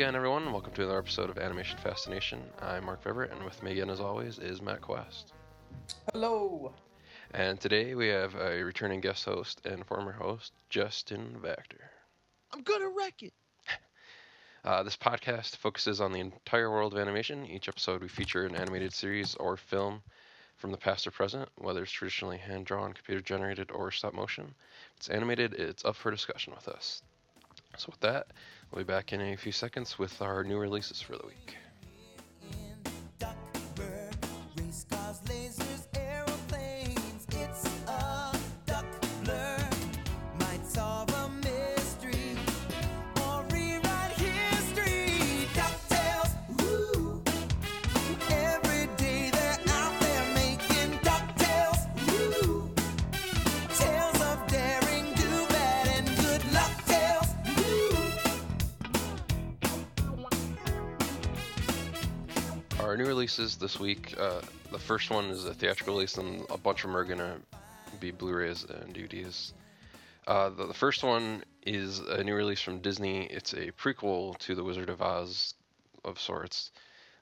Hello again, everyone, welcome to another episode of Animation Fascination. I'm Mark Everett, and with me again, as always, is Matt Quest. Hello. And today we have a returning guest host and former host, Justin Vactor. I'm gonna wreck it. Uh, this podcast focuses on the entire world of animation. Each episode, we feature an animated series or film from the past or present, whether it's traditionally hand drawn, computer generated, or stop motion. If it's animated, it's up for discussion with us. So, with that, we'll be back in a few seconds with our new releases for the week. Our new releases this week. Uh, the first one is a theatrical release, and a bunch of them are gonna be Blu-rays and DVDs. Uh, the, the first one is a new release from Disney. It's a prequel to The Wizard of Oz, of sorts,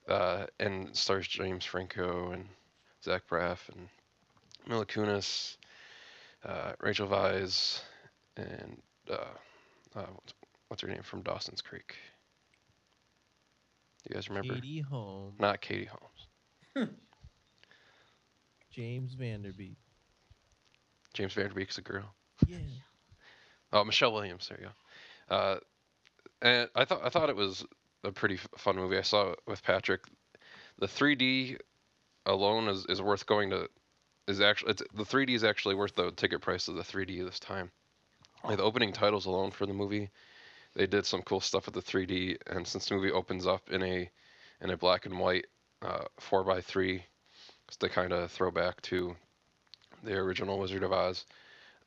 uh, and stars James Franco and Zach Braff and Mila Kunis, uh, Rachel Weisz, and uh, uh, what's her name from Dawson's Creek? You guys remember? Katie Holmes, Not Katie Holmes. James Van Der Beek. James Van Der Beek's a girl. Yeah. Oh, Michelle Williams. There you go. Uh, and I thought I thought it was a pretty f- fun movie. I saw it with Patrick. The 3D alone is, is worth going to. Is actually it's, the 3D is actually worth the ticket price of the 3D this time. Like the opening titles alone for the movie, they did some cool stuff with the 3D. And since the movie opens up in a in a black and white uh, four by three, just to kind of throw back to the original Wizard of Oz.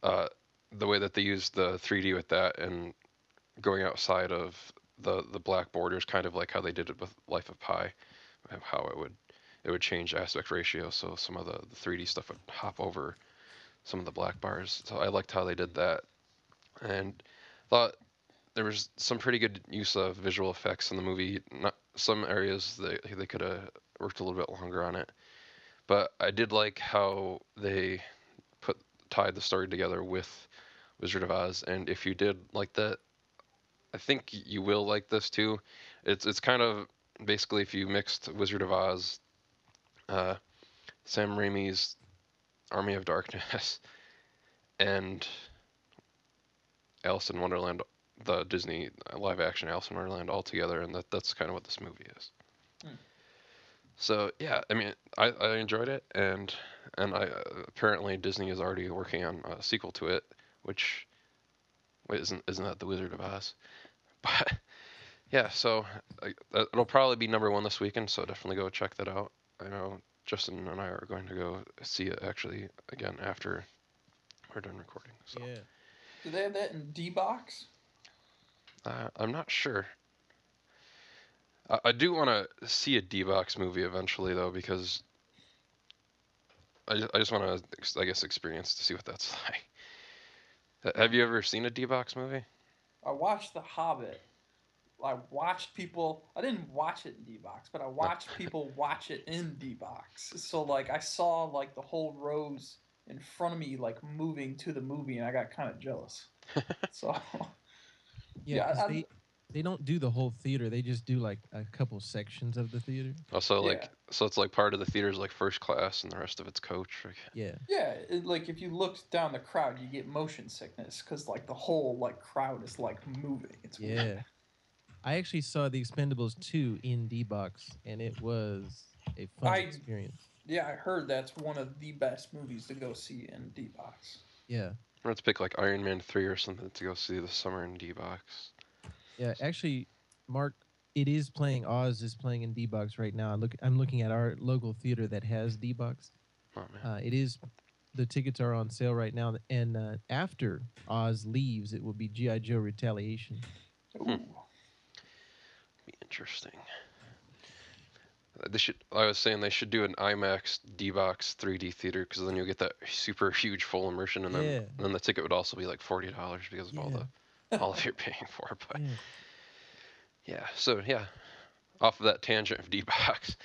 Uh, the way that they used the 3D with that and going outside of the the black borders, kind of like how they did it with Life of Pi, how it would it would change aspect ratio, so some of the, the 3D stuff would hop over some of the black bars. So I liked how they did that, and thought there was some pretty good use of visual effects in the movie. Not some areas they they could have worked a little bit longer on it, but I did like how they put tied the story together with Wizard of Oz, and if you did like that, I think you will like this too. It's it's kind of basically if you mixed Wizard of Oz, uh, Sam Raimi's Army of Darkness, and Alice in Wonderland, the Disney live action Alice in Wonderland all together, and that that's kind of what this movie is. Hmm. So yeah, I mean, I, I enjoyed it, and and I uh, apparently Disney is already working on a sequel to it, which wait isn't isn't that the Wizard of Oz? But yeah, so uh, it'll probably be number one this weekend, so definitely go check that out. I know Justin and I are going to go see it actually again after we're done recording. So Yeah. Do they have that in D-Box? Uh, I'm not sure. I, I do want to see a D-Box movie eventually though, because I just, I just want to I guess experience to see what that's like. Have you ever seen a D-Box movie? I watched The Hobbit. I watched people. I didn't watch it in D-Box, but I watched people watch it in D-Box. So like I saw like the whole rows in front of me like moving to the movie, and I got kind of jealous. so Yeah. Yeah, 'cause I'm- they they don't do the whole theater. They just do like a couple sections of the theater. Oh, also, like Yeah. so it's like part of the theater is like first class, and the rest of it's coach. Like, Yeah. yeah, it, like if you looked down the crowd, you get motion sickness because like the whole like crowd is like moving. It's weird. Yeah. I actually saw The Expendables 2 in D-Box, and it was a fun I- experience. Yeah, I heard that's one of the best movies to go see in D-Box. Yeah. Let's pick like Iron Man three or something to go see this summer in D-Box. Yeah. Actually, Mark, it is playing. Oz is playing in D-Box right now. I look. I'm looking at our local theater that has D-Box. Oh man. Uh, it is. The tickets are on sale right now, and uh, after Oz leaves, it will be GI Joe Retaliation. Ooh. be interesting. They should. I was saying they should do an IMAX D-Box 3D theater because then you'll get that super huge full immersion, and then Yeah. and then the ticket would also be like forty dollars because of all Yeah. the all of you're paying for. But Yeah. Yeah. So yeah, off of that tangent of D-Box,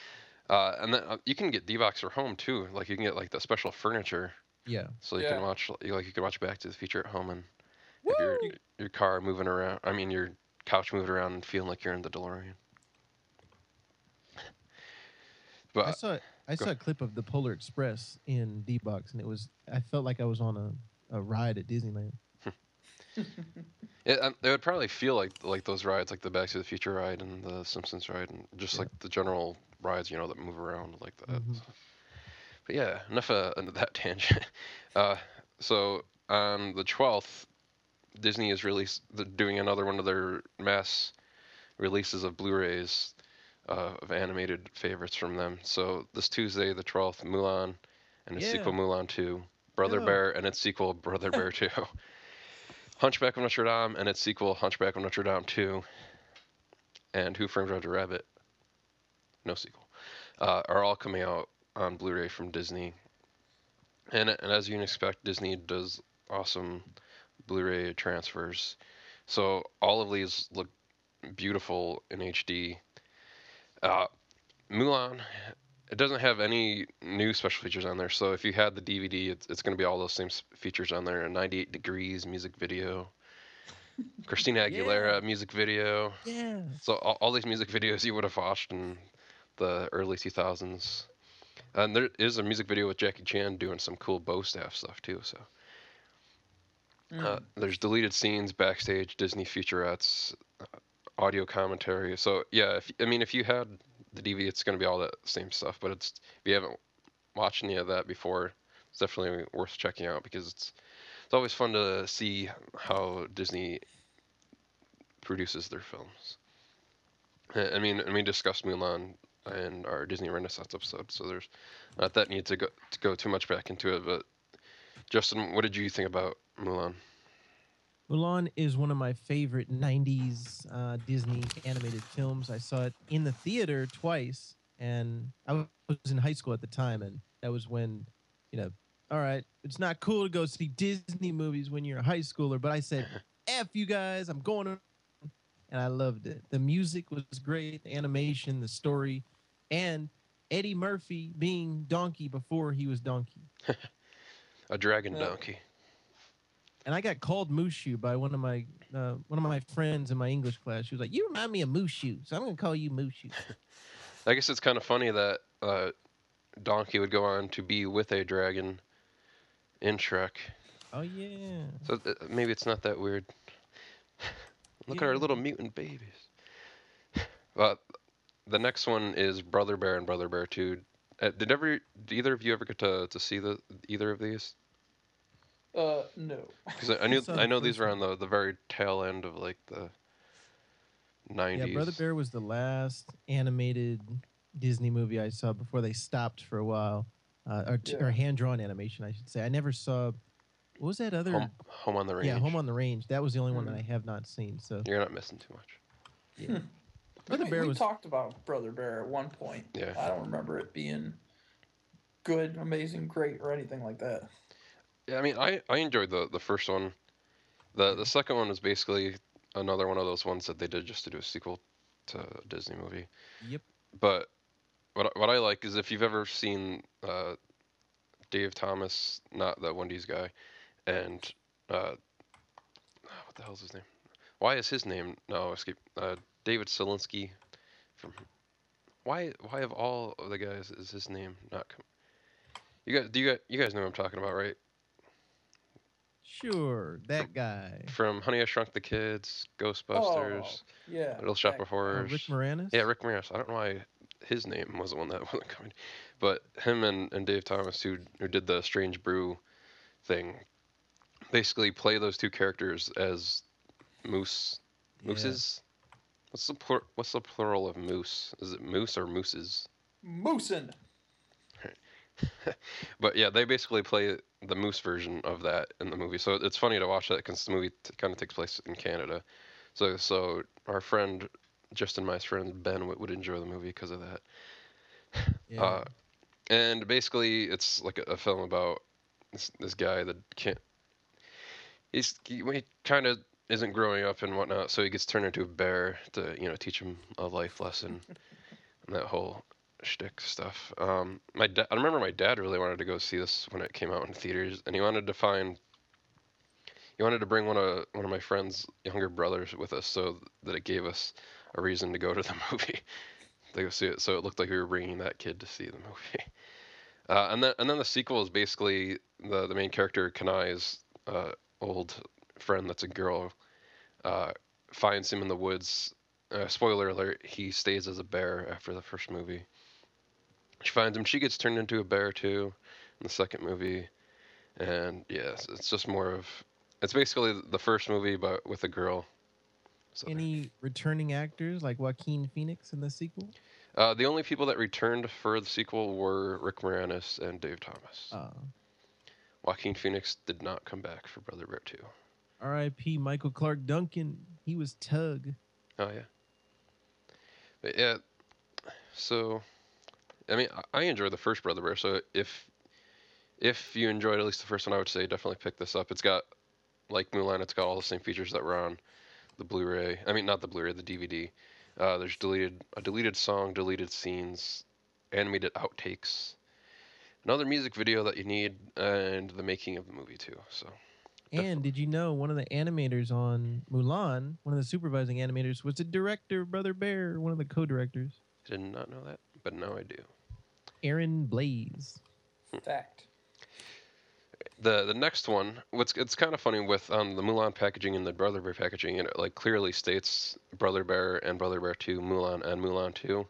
uh, and then uh, you can get D-Box for home too. Like you can get like the special furniture, Yeah. so you Yeah. can watch like you can watch Back to the Future at home and have your your car moving around. I mean your couch moving around and feeling like you're in the DeLorean. I But saw I saw a clip of the Polar Express in D-Box, and it was I felt like I was on a, a ride at Disneyland. it, um, it would probably feel like like those rides, like the Back to the Future ride and the Simpsons ride, and just Yeah. like the general rides, you know, that move around like that. Mhm. so. But yeah, enough of of that tangent. Uh, so on the twelfth, Disney is the, doing another one of their mass releases of Blu-rays uh, of animated favorites from them. So this Tuesday, the twelfth, Mulan and its Yeah. sequel Mulan Two, Brother Yeah. Bear and its sequel Brother Bear Two, Hunchback of Notre Dame and its sequel Hunchback of Notre Dame Two, and Who Framed Roger Rabbit, no sequel, uh, are all coming out on Blu-ray from Disney. And, and as you can expect, Disney does awesome Blu-ray transfers. So all of these look beautiful in HD. Uh, Mulan, it doesn't have any new special features on there. So if you had the DVD, it's, it's going to be all those same features on there. A 98 Degrees music video, Christina Aguilera Yeah. music video. Yeah. So all, all these music videos you would have watched in the early 2000s. And there is a music video with Jackie Chan doing some cool bow staff stuff too. So uh, Mm. there's deleted scenes, backstage, Disney featurettes, uh, audio commentary. So yeah, if I mean if you had the DVD, it's going to be all that same stuff. But it's if you haven't watched any of that before, it's definitely worth checking out because it's it's always fun to see how Disney produces their films. I mean, and we discussed Mulan in our Disney Renaissance episode, so there's not that need to go to go too much back into it. But Justin, what did you think about Mulan? Mulan is one of my favorite 90s uh, Disney animated films. I saw it in the theater twice, and I was in high school at the time, and that was when, you know, all right, it's not cool to go see Disney movies when you're a high schooler, but I said, F you guys, I'm going to. And I loved it. The music was great, the animation, the story, and Eddie Murphy being Donkey before he was Donkey. A dragon Yeah. donkey. And I got called Mushu by one of my uh, one of my friends in my English class. She was like, "You remind me of Mushu, so I'm gonna call you Mushu." I guess it's kind of funny that uh, Donkey would go on to be with a dragon in Shrek. oh yeah, So uh, maybe it's not that weird. Look at our little mutant babies. But the next one is Brother Bear and Brother Bear 2. Uh, did ever did either of you ever get to, to see the either of these? Uh, no. Because I, I knew I know these were on the, the very tail end of like the 90s. yeah. Brother Bear was the last animated Disney movie I saw before they stopped for a while, uh, or, Yeah. or hand drawn animation, I should say. I never saw. What was that other? Home, Home on the Range. yeah, Home on the Range. That was the only one that Mm. I have not seen. So You're not missing too much. yeah. Brother we, Bear we was talked about Brother Bear at one point. Yeah. I don't remember it being good, amazing, great, or anything like that. Yeah, I mean, I, I enjoyed the, the first one. The the second one is basically another one of those ones that they did just to do a sequel to a Disney movie. Yep. But what I- what I like is if you've ever seen uh, Dave Thomas, not the Wendy's guy, and uh, what the hell's his name? Why is his name no escape? Uh, David Selinsky from. Why why of all of the guys is his name not come? You guys do you guys, you guys know what I'm talking about, right? Sure that guy. From Honey I Shrunk the Kids, Ghostbusters, Oh, yeah. Little Shop that- of Uh, Horrors. Rick Moranis. Yeah, Rick Moranis. I don't know why his name was the one that wasn't coming, but him and, and Dave Thomas, who who did the Strange Brew thing, basically play those two characters as moose Yeah. mooses. What's the plur- what's the plural of moose? Is it moose or mooses? Moosin. But yeah, they basically play the moose version of that in the movie. So it's funny to watch that because the movie t- kind of takes place in Canada. So so our friend Justin, my friend Ben, would, would enjoy the movie because of that. Yeah. Uh, and basically, it's like a, a film about this, this guy that can't. He's he, he kind of isn't growing up and whatnot, so he gets turned into a bear to you know teach him a life lesson and that whole shtick stuff. Um, my da- I remember my dad really wanted to go see this when it came out in theaters, and he wanted to find. He wanted to bring one of one of my friend's younger brothers with us, so that it gave us a reason to go to the movie, to go see it. So it looked like we were bringing that kid to see the movie. Uh, and then and then the sequel is basically the the main character Kenai's uh, old friend that's a girl uh, finds him in the woods. Uh, spoiler alert: he stays as a bear after the first movie. She finds him. She gets turned into a bear too in the second movie, and yes, it's, just more of it's basically the first movie but with a girl. So, Any returning actors like Joaquin Phoenix in the sequel? uh, the only people that returned for the sequel were Rick Moranis and Dave Thomas. Uh, Joaquin Phoenix did not come back for Brother Bear 2. R.I.P. Michael Clarke Duncan. He was Tug. Oh yeah. But yeah, so I mean, I enjoyed the first Brother Bear. So if if you enjoyed at least the first one, I would say definitely pick this up. It's got like Mulan, it's got all the same features that were on the Blu-ray. I mean, not the Blu-ray, the DVD. Uh, there's deleted a deleted song, deleted scenes, animated outtakes, another music video that you need, and the making of the movie too. So And did you know one of the animators on Mulan, one of the supervising animators, was the director of Brother Bear, one of the co-directors, I did not know that, but now I do. Aaron Blaise. Fact. the the next one what's it's kind of funny with um the Mulan packaging and the Brother Bear packaging it like clearly states Brother Bear and Brother Bear 2 Mulan and Mulan 2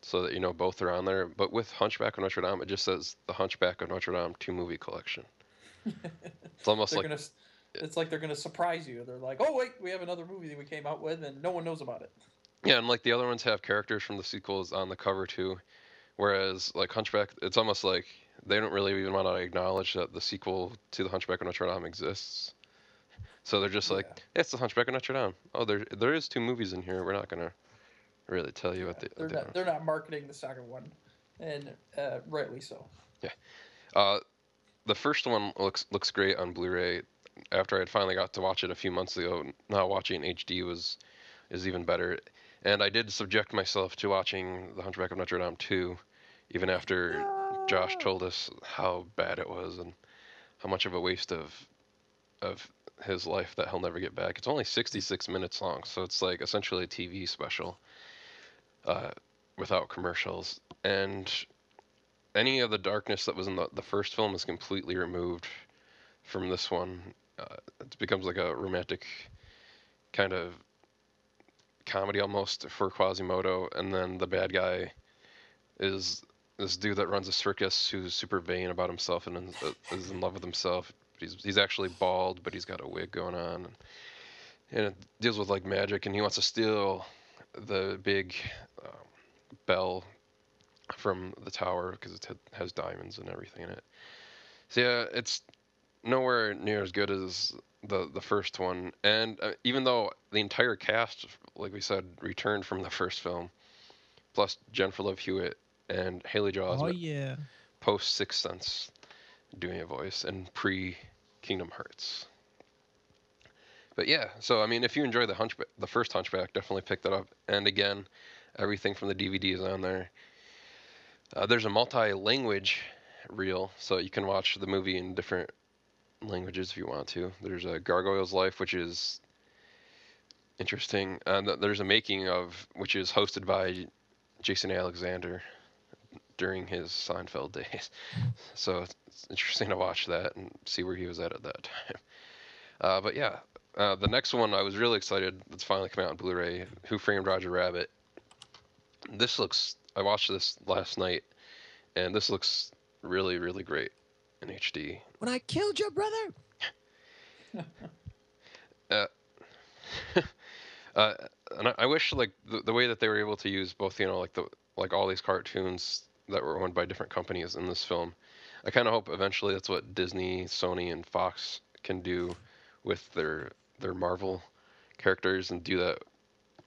so that you know both are on there but with Hunchback of Notre Dame it just says the Hunchback of Notre Dame 2 movie collection it's almost They're like gonna. It's like they're gonna surprise you. They're like, "Oh wait, we have another movie that we came out with, and no one knows about it." yeah and like the other ones have characters from the sequels on the cover too whereas like Hunchback it's almost like they don't really even want to acknowledge that the sequel to the Hunchback of Notre Dame exists so they're just like Yeah. It's the Hunchback of Notre Dame. Oh, there there is two movies in here. We're not gonna really tell you what Yeah, they. they're what not. They're not marketing the second one, and uh, rightly so. Uh, the first one looks looks great on Blu-ray. After I had finally got to watch it a few months ago, now watching HD was is even better. And I did subject myself to watching The Hunchback of Notre Dame 2, even after Josh told us how bad it was and how much of a waste of of his life that he'll never get back. It's only 66 minutes long, so it's like essentially a TV special uh, without commercials. And any of the darkness that was in the, the first film is completely removed from this one. Uh, it becomes like a romantic kind of comedy almost for Quasimodo, and then the bad guy is this dude that runs a circus who's super vain about himself and is, is in love with himself. He's he's actually bald, but he's got a wig going on, and, and it deals with like magic, and he wants to steal the big um, bell from the tower because it has diamonds and everything in it. So yeah, it's nowhere near as good as the the first one, and uh, even though the entire cast, like we said, returned from the first film, plus Jennifer Love Hewitt and Haley Joel Oh yeah. post Sixth Sense doing a voice and pre Kingdom Hearts. But yeah, so I mean, if you enjoy the Hunchback, the first Hunchback, definitely pick that up. And again, everything from the DVD is on there. Uh, there's a multi-language reel, so you can watch the movie in different languages if you want to. There's a Gargoyle's Life, which is interesting, th- there's a making of which is hosted by Jason Alexander during his Seinfeld days. So it's it's interesting to watch that and see where he was at at that time. Uh, but yeah, uh, the next one I was really excited. That's finally come out on Blu-ray. Who Framed Roger Rabbit? This looks. I watched this last night, and this looks really, really great in HD. When I killed your brother. uh, Uh, and I, I wish like the, the way that they were able to use both, you know, like the like all these cartoons that were owned by different companies in this film. I kind of hope eventually that's what Disney, Sony, and Fox can do with their their Marvel characters and do that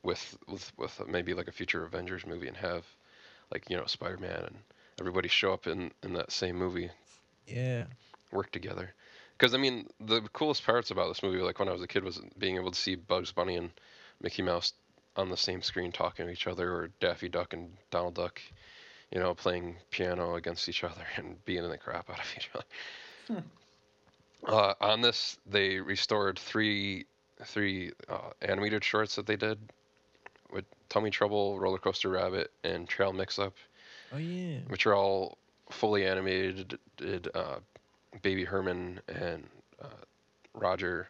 with with with maybe like a future Avengers movie and have like you know Spider-Man and everybody show up in in that same movie Yeah. work together Because I mean, the coolest parts about this movie, like when I was a kid, was being able to see Bugs Bunny and Mickey Mouse on the same screen talking to each other, or Daffy Duck and Donald Duck, you know, playing piano against each other and beating the crap out of each other. Uh, on this, they restored three three uh, animated shorts that they did with Tummy Trouble, Roller Coaster Rabbit, and Trail Mix Up, Oh yeah. which are all fully animated. Did uh, Baby Herman and uh, Roger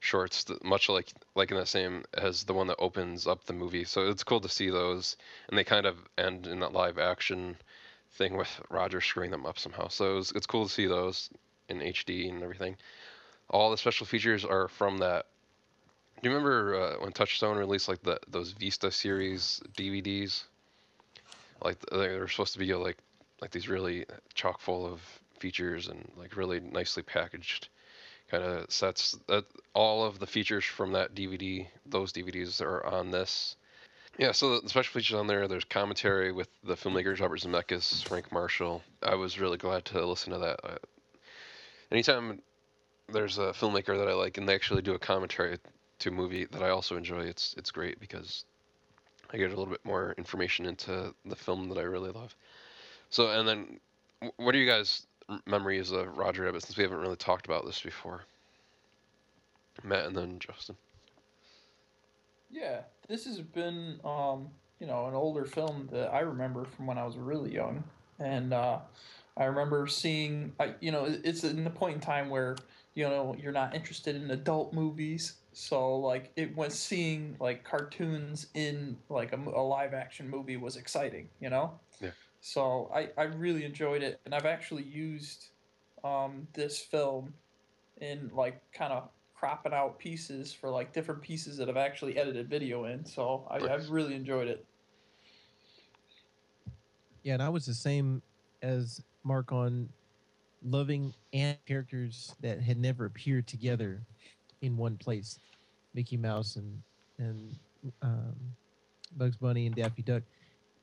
shorts, much like like in the same as the one that opens up the movie. So it's cool to see those, and they kind of end in that live action thing with Roger screwing them up somehow. So it's it's cool to see those in HD and everything. All the special features are from that. Do you remember uh, when Touchstone released like the those Vista series DVDs? Like they were supposed to be like like these really chock full of features and like really nicely packaged kind of sets. That all of the features from that DVD, those DVDs are on this. Yeah, so the special features on there. There's commentary with the filmmakers Robert Zemeckis, Frank Marshall. I was really glad to listen to that. Uh, anytime there's a filmmaker that I like and they actually do a commentary to a movie that I also enjoy, it's it's great because I get a little bit more information into the film that I really love. So, and then, what are you guys' memories of Roger Rabbit since we haven't really talked about this before? Matt and then Justin. Yeah, this has been, um, you know, an older film that I remember from when I was really young, and uh, I remember seeing, I, you know, it's in the point in time where you know you're not interested in adult movies, so like it was seeing like cartoons in like a, a live action movie was exciting, you know. Yeah. So I I really enjoyed it, and I've actually used um, this film in like kind of cropping out pieces for like different pieces that I've actually edited video in. So I, I've really enjoyed it. Yeah, and I was the same as Mark on loving and characters that had never appeared together in one place, Mickey Mouse and and um, Bugs Bunny and Daffy Duck.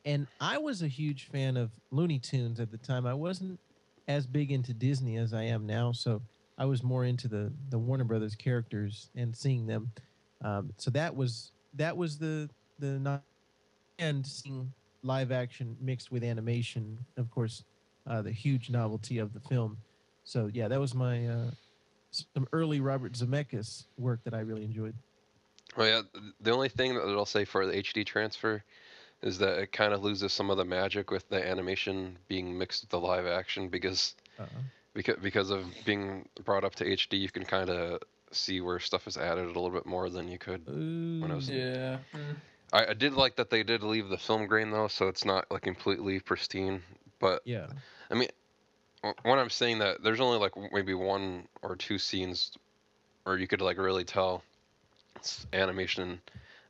And I was a huge fan of Looney Tunes at the time. I wasn't as big into Disney as I am now, so I was more into the the Warner Brothers characters and seeing them. Um, so that was that was the the not and seeing live action mixed with animation, of course, uh, the huge novelty of the film. So yeah, that was my uh, some early Robert Zemeckis work that I really enjoyed. Well, yeah, the only thing that I'll say for the HD transfer is that it kind of loses some of the magic with the animation being mixed with the live action because Uh, because because of being brought up to HD, you can kind of see where stuff is added a little bit more than you could. When I was- Yeah. I, I did like that they did leave the film grain though, so it's not like completely pristine. But yeah, I mean, when I'm saying that, there's only like maybe one or two scenes where you could like really tell it's animation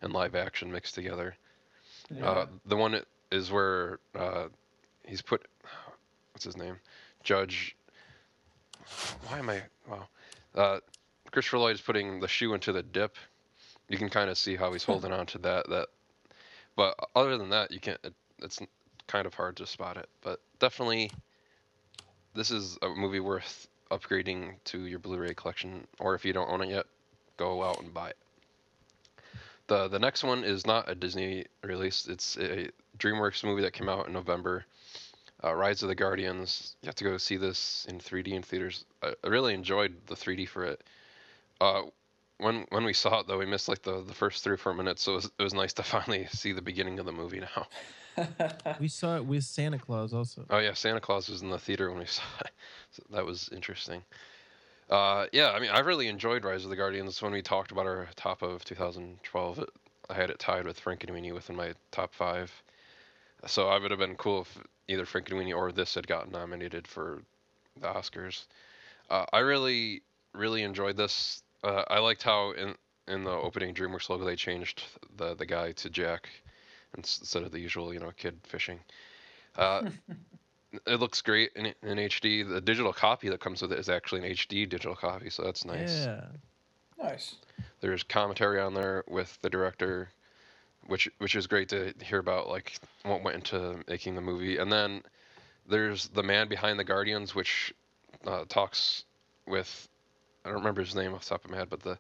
and live action mixed together. Yeah. Uh, the one is where uh, he's put, what's his name, Judge. Why am I? Wow. Uh, Christopher Lloyd is putting the shoe into the dip. You can kind of see how he's holding on to that. That, but other than that, you can't. It, it's kind of hard to spot it. But definitely, this is a movie worth upgrading to your Blu-ray collection, or if you don't own it yet, go out and buy it. The the next one is not a Disney release. It's a DreamWorks movie that came out in November. Uh, Rise of the Guardians. You have to go see this in 3D in theaters. I, I really enjoyed the 3D for it. Uh, when when we saw it though, we missed like the, the first three or four minutes, so it was, it was nice to finally see the beginning of the movie now. we saw it with Santa Claus also. Oh yeah, Santa Claus was in the theater when we saw it. So that was interesting. Uh, yeah, I mean, I really enjoyed Rise of the Guardians. When we talked about our top of 2012, it, I had it tied with Frankenweenie within my top five. So I would have been cool if either Frankenweenie or this had gotten nominated for the Oscars. Uh, I really, really enjoyed this. Uh, I liked how in in the opening DreamWorks logo they changed the the guy to Jack instead of the usual, you know, kid fishing. Uh, it looks great in, in HD. The digital copy that comes with it is actually an HD digital copy, so that's nice. Yeah, nice. There's commentary on there with the director, which which is great to hear about, like what went into making the movie. And then there's the man behind the Guardians, which uh, talks with I don't remember his name off the top of my head, but the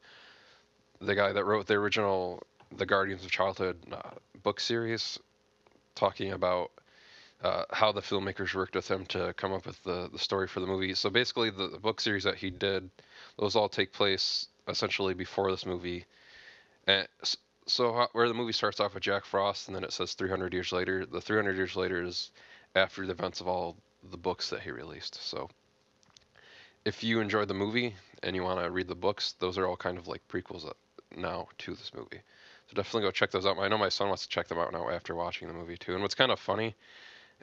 the guy that wrote the original the Guardians of Childhood uh, book series, talking about uh, how the filmmakers worked with him to come up with the, the story for the movie. So basically, the, the book series that he did, those all take place essentially before this movie. And so how, where the movie starts off with Jack Frost, and then it says 300 years later. The 300 years later is after the events of all the books that he released. So if you enjoyed the movie and you want to read the books, those are all kind of like prequels now to this movie. So definitely go check those out. I know my son wants to check them out now after watching the movie too. And what's kind of funny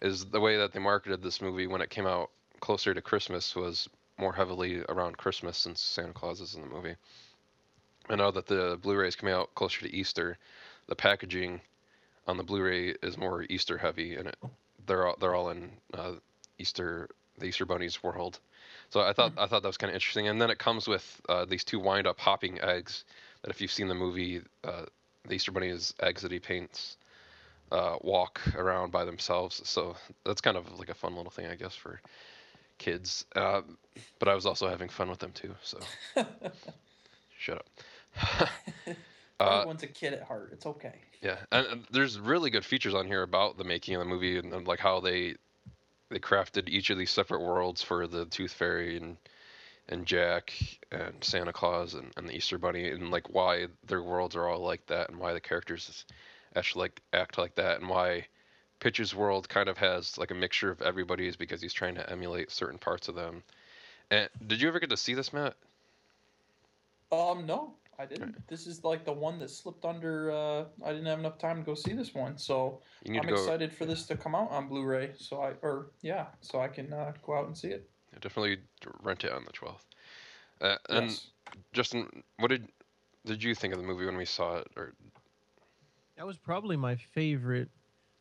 is the way that they marketed this movie when it came out closer to Christmas was more heavily around Christmas since Santa Claus is in the movie. And now that the Blu-ray is coming out closer to Easter. The packaging on the Blu-ray is more Easter heavy, and it, they're all they're all in uh, Easter the Easter Bunny's world. So I thought I thought that was kind of interesting. And then it comes with uh, these two wind-up hopping eggs that if you've seen the movie, uh, the Easter Bunny's eggs that he paints uh, walk around by themselves. So that's kind of like a fun little thing, I guess, for kids. Uh, but I was also having fun with them too. So shut up. uh, Everyone's a kid at heart. It's okay. yeah, and, and there's really good features on here about the making of the movie and, and like how they they crafted each of these separate worlds for the Tooth Fairy and and Jack and Santa Claus and, and the Easter Bunny and like why their worlds are all like that and why the characters actually like act like that and why Pitch's world kind of has like a mixture of everybody's because he's trying to emulate certain parts of them. And did you ever get to see this, Matt? Um, no, I didn't. This is like the one that slipped under. Uh, I didn't have enough time to go see this one, so I'm go. excited for this to come out on Blu-ray. So I, or yeah, so I can uh, go out and see it. Definitely rent it on the 12th. Uh, and Yes. Justin, what did did you think of the movie when we saw it? Or That was probably my favorite,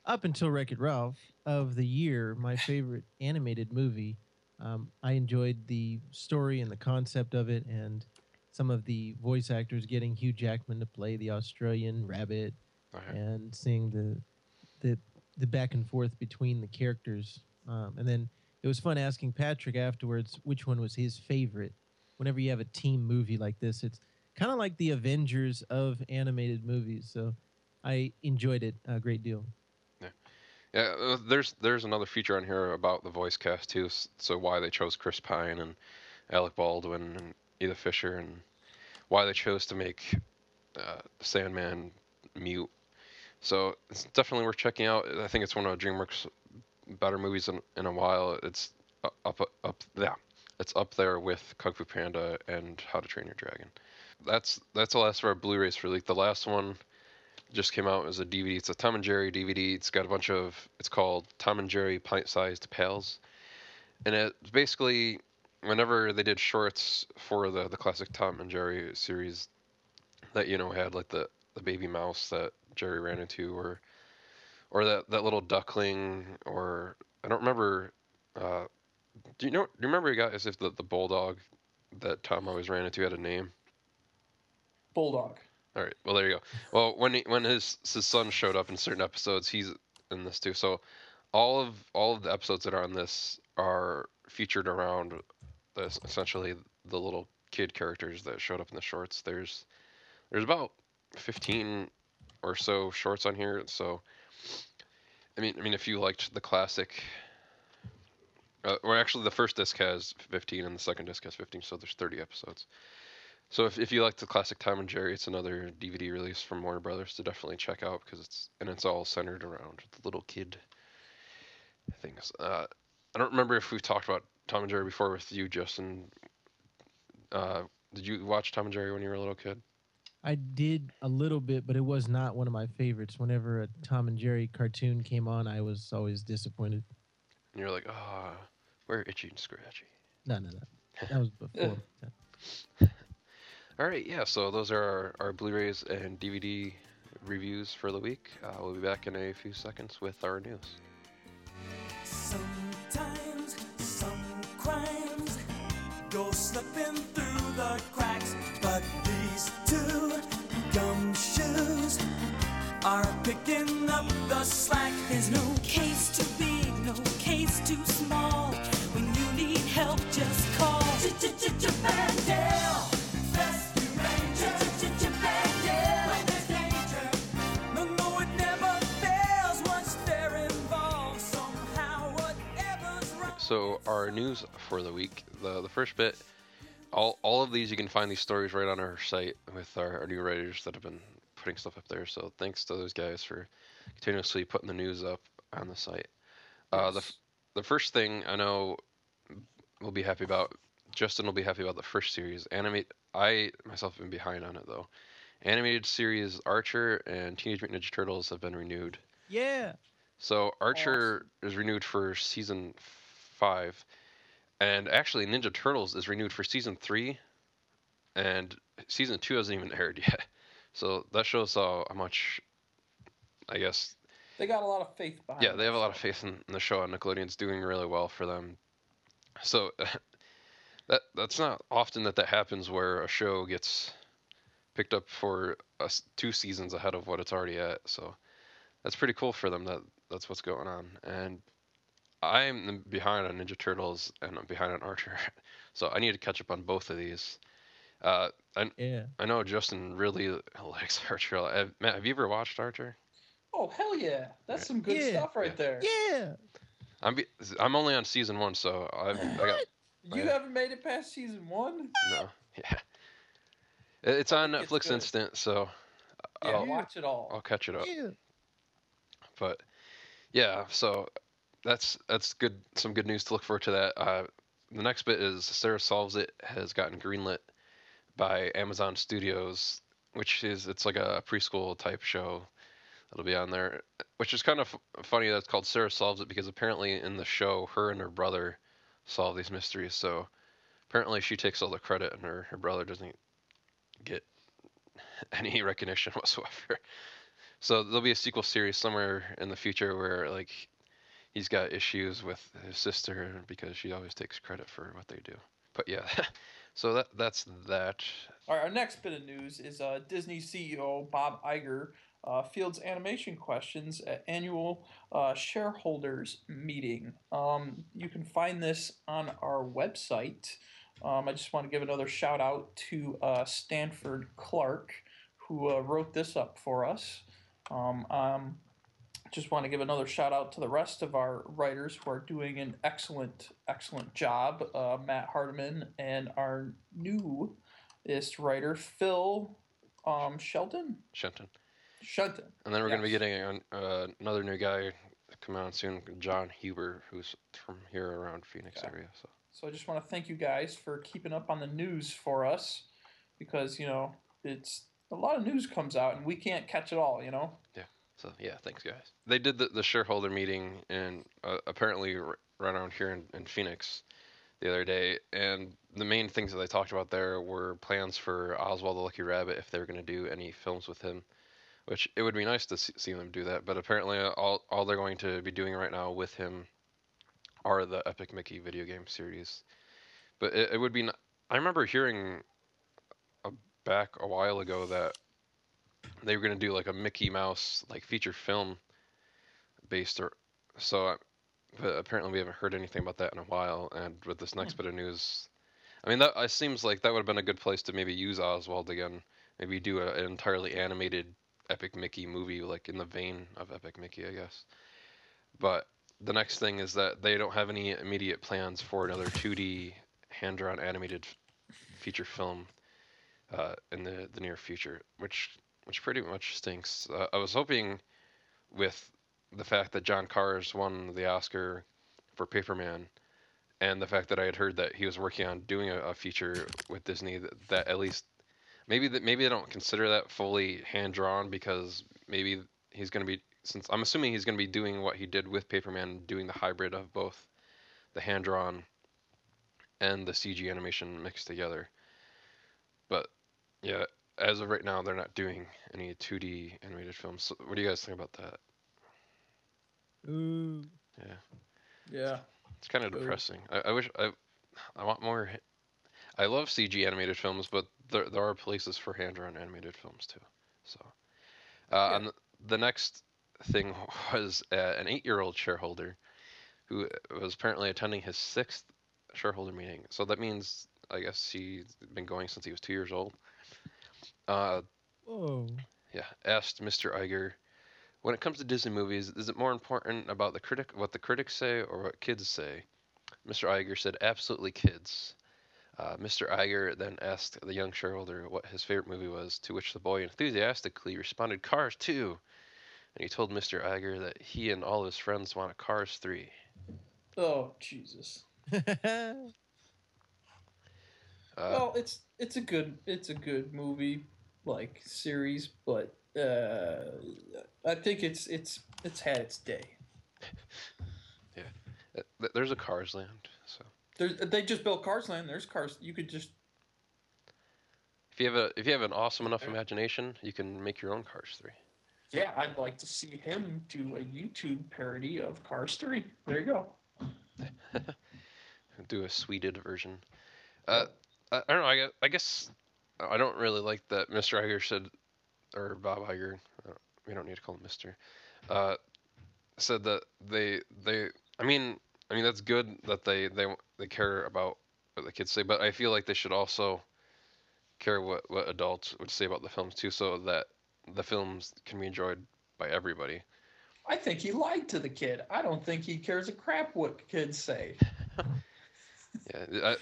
up until Wreck It Ralph, of the year. My favorite animated movie. Um, I enjoyed the story and the concept of it, and some of the voice actors getting Hugh Jackman to play the Australian rabbit, okay. and seeing the the the back and forth between the characters. Um, and then it was fun asking Patrick afterwards which one was his favorite. Whenever you have a team movie like this, it's kind of like the Avengers of animated movies. So I enjoyed it a great deal. Yeah, uh, there's there's another feature on here about the voice cast too. So why they chose Chris Pine and Alec Baldwin and Edith Fisher and why they chose to make uh, Sandman mute. So it's definitely worth checking out. I think it's one of DreamWorks' better movies in, in a while. It's up up yeah, it's up there with Kung Fu Panda and How to Train Your Dragon. That's that's the last of our Blu-rays for leak. The last one just came out as a DVD. It's a Tom and Jerry DVD. It's got a bunch of. It's called Tom and Jerry Pint-Sized Pals, and it's basically whenever they did shorts for the the classic Tom and Jerry series, that you know had like the the baby mouse that Jerry ran into, or or that that little duckling, or I don't remember. Uh, do you know? Do you remember guys if the the bulldog that Tom always ran into had a name? Bulldog. All right. Well, there you go. Well, when he, when his his son showed up in certain episodes, he's in this too. So, all of all of the episodes that are on this are featured around this essentially the little kid characters that showed up in the shorts. There's there's about 15 or so shorts on here. So, I mean, I mean, if you liked the classic. Uh, or actually, the first disc has 15 and the second disc has 15, so there's 30 episodes. So if, if you like the classic Tom and Jerry, it's another DVD release from Warner Brothers to definitely check out because it's and it's all centered around the little kid things. Uh, I don't remember if we've talked about Tom and Jerry before with you, Justin. Uh, did you watch Tom and Jerry when you were a little kid? I did a little bit, but it was not one of my favorites. Whenever a Tom and Jerry cartoon came on, I was always disappointed. And you're like, ah, we're itchy and scratchy. No, no, no. That was before. All right, yeah. So those are our, our Blu-rays and DVD reviews for the week. Uh, we'll be back in a few seconds with our news. Sometimes some crimes go slipping through the cracks, but these two gumshoes are picking up the slack. There's no case too big, no case too small. When you need help, just call Ch-ch-ch-Mandel. Our news for the week. The the first bit, all all of these you can find these stories right on our site with our, our new writers that have been putting stuff up there. So thanks to those guys for continuously putting the news up on the site. Uh, the the first thing I know we'll be happy about. Justin will be happy about the first series. Animate. I myself have been behind on it though. Animated series Archer and Teenage Mutant Ninja Turtles have been renewed. Yeah. So Archer is renewed for season five, and actually Ninja Turtles is renewed for season three, and season two hasn't even aired yet. So that shows how, much, I guess, They got a lot of faith behind. yeah, they have a lot of faith in, in the show, and Nickelodeon's doing really well for them. So that that's not often that that happens where a show gets picked up for us two seasons ahead of what it's already at. So that's pretty cool for them. That that's what's going on. And I'm behind on Ninja Turtles and I'm behind on Archer, so I need to catch up on both of these. Uh, I Yeah. I know Justin really likes Archer. Uh, Matt, have you ever watched Archer? Oh hell yeah, that's some good Yeah. stuff right there. Yeah. I'm be, I'm only on season one, so I've I got You Yeah. haven't made it past season one. no yeah. It's on Netflix good. Instant, so Yeah, I'll, watch it all. I'll catch it up. Yeah. But yeah, so that's that's good. Some good news to look forward to that. Uh, the next bit is Sarah Solves It has gotten greenlit by Amazon Studios, which is it's like a preschool type show that'll be on there. Which is kind of f- funny that it's called Sarah Solves It because apparently in the show, her and her brother solve these mysteries. So apparently she takes all the credit and her, her brother doesn't get any recognition whatsoever. So there'll be a sequel series somewhere in the future where like he's got issues with his sister because she always takes credit for what they do. But yeah, so that that's that. All right, our next bit of news is uh, Disney CEO Bob Iger uh, fields animation questions at annual uh, shareholders meeting. Um, you can find this on our website. Um, I just want to give another shout out to uh, Stanford Clark, who uh, wrote this up for us. Um, um, just want to give another shout out to the rest of our writers who are doing an excellent, excellent job. Uh, Matt Hardiman and our new ist writer Phil um, Shelton. Shenton. Shelton. And then we're going to be getting an, uh, another new guy coming on soon, John Huber, who's from here around Phoenix area. So So I just want to thank you guys for keeping up on the news for us, because you know it's a lot of news comes out and we can't catch it all. You know. So yeah, thanks guys. They did the, the shareholder meeting and uh, apparently r- right around here in, in Phoenix the other day, and the main things that they talked about there were plans for Oswald the Lucky Rabbit if they were going to do any films with him. Which it would be nice to see, them do that, but apparently all all they're going to be doing right now with him are the Epic Mickey video game series. But it, it would be. I remember hearing a, back a while ago that they were going to do like a Mickey Mouse like feature film based or so. I- But apparently we haven't heard anything about that in a while. And with this next bit of news, I mean that it seems like that would have been a good place to maybe use Oswald again. Maybe do a, an entirely animated Epic Mickey movie like in the vein of Epic Mickey, I guess. But the next thing is that they don't have any immediate plans for another 2D hand-drawn animated f- feature film uh, in the, the near future, which which pretty much stinks. Uh, I was hoping with the fact that John Kahrs won the Oscar for Paperman, and the fact that I had heard that he was working on doing a, a feature with Disney, that, that at least maybe that maybe they don't consider that fully hand drawn because maybe he's going to be since I'm assuming he's going to be doing what he did with Paperman, doing the hybrid of both the hand drawn and the CG animation mixed together. But yeah, as of right now, they're not doing any 2D animated films. So what do you guys think about that? Ooh. Yeah, Yeah. it's kind of depressing. I, I wish I, I want more. I love CG animated films, but there there are places for hand drawn animated films too. So, uh, Yeah. and the, the next thing was uh, an eight year old shareholder who was apparently attending his sixth shareholder meeting. So that means I guess he's been going since he was two years old. Uh, Whoa. yeah, asked Mr. Iger, when it comes to Disney movies, is it more important about the critic what the critics say or what kids say? Mr. Iger said, "Absolutely, kids." Uh, Mr. Iger then asked the young shareholder what his favorite movie was, to which the boy enthusiastically responded, "Cars 2." And he told Mr. Iger that he and all his friends want a Cars 3. Oh Jesus. Uh, well, it's it's a good it's a good movie like series, but uh, I think it's it's it's had its day. yeah, there's a Cars Land, so There's, they just built Cars Land. There's cars. You could just if you have a if you have an awesome enough imagination, you can make your own Cars 3. Yeah, I'd like to see him do a YouTube parody of Cars 3. There you go. do a sweded version. Uh, I, don't know. I, gue- I guess I don't really like that Mr. Iger said, or Bob Iger. Uh, we don't need to call him Mister. Uh, said that they they. I mean, I mean that's good that they they they care about what the kids say, but I feel like they should also care what what adults would say about the films too, so that the films can be enjoyed by everybody. I think he lied to the kid. I don't think he cares a crap what kids say. Yeah,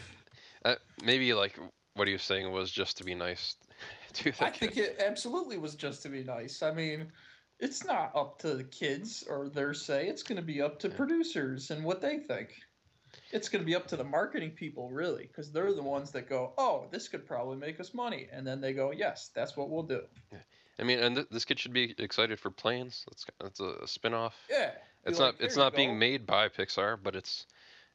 I, I, maybe like what he was saying was just to be nice to the I kids. think it absolutely was just to be nice. I mean, it's not up to the kids or their say. It's going to be up to Yeah. producers and what they think. It's going to be up to the marketing people, really, because they're the ones that go, "Oh, this could probably make us money," and then they go, "Yes, that's what we'll do." Yeah. I mean, and th- this kid should be excited for planes. That's that's a, spin-off. Yeah, It's Be not it's "Here you not being go." made by Pixar, but it's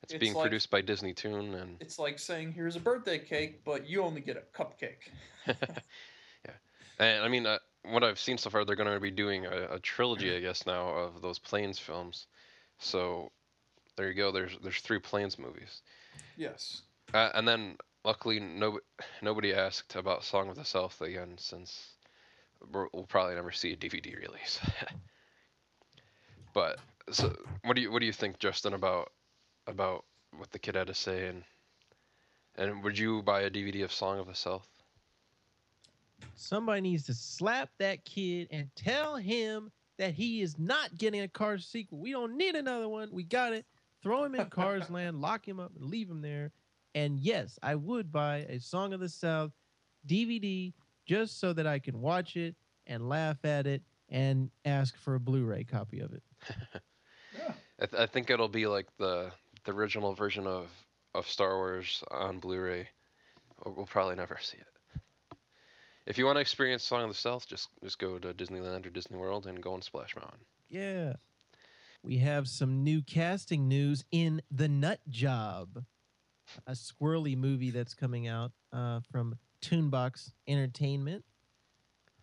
it's, It's being like- produced by Disney Toon and It's like saying, "Here's a birthday cake, but you only get a cupcake." Yeah, and I mean uh, what I've seen so far, they're going to be doing a, a trilogy, I guess now of those planes films. So there you go. There's there's three planes movies, Yes. uh, and then luckily no nobody asked about Song of the South again since we're, we'll probably never see a DVD release. but so what do you what do you think, Justin, about about what the kid had to say and and would you buy a DVD of Song of the South? Somebody needs to slap that kid and tell him that he is not getting a Cars sequel. We don't need another one. We got it. Throw him in Cars Land, lock him up, and leave him there. And yes, I would buy a Song of the South DVD just so that I can watch it and laugh at it and ask for a Blu-ray copy of it. Yeah. I, th- I think it'll be like the the original version of of Star Wars on Blu-ray. We'll, probably never see it. If you want to experience Song of the South, just just go to Disneyland or Disney World and go on Splash Mountain. Yeah. We have some new casting news in The Nut Job, a squirrely movie that's coming out uh, from Toonbox Entertainment.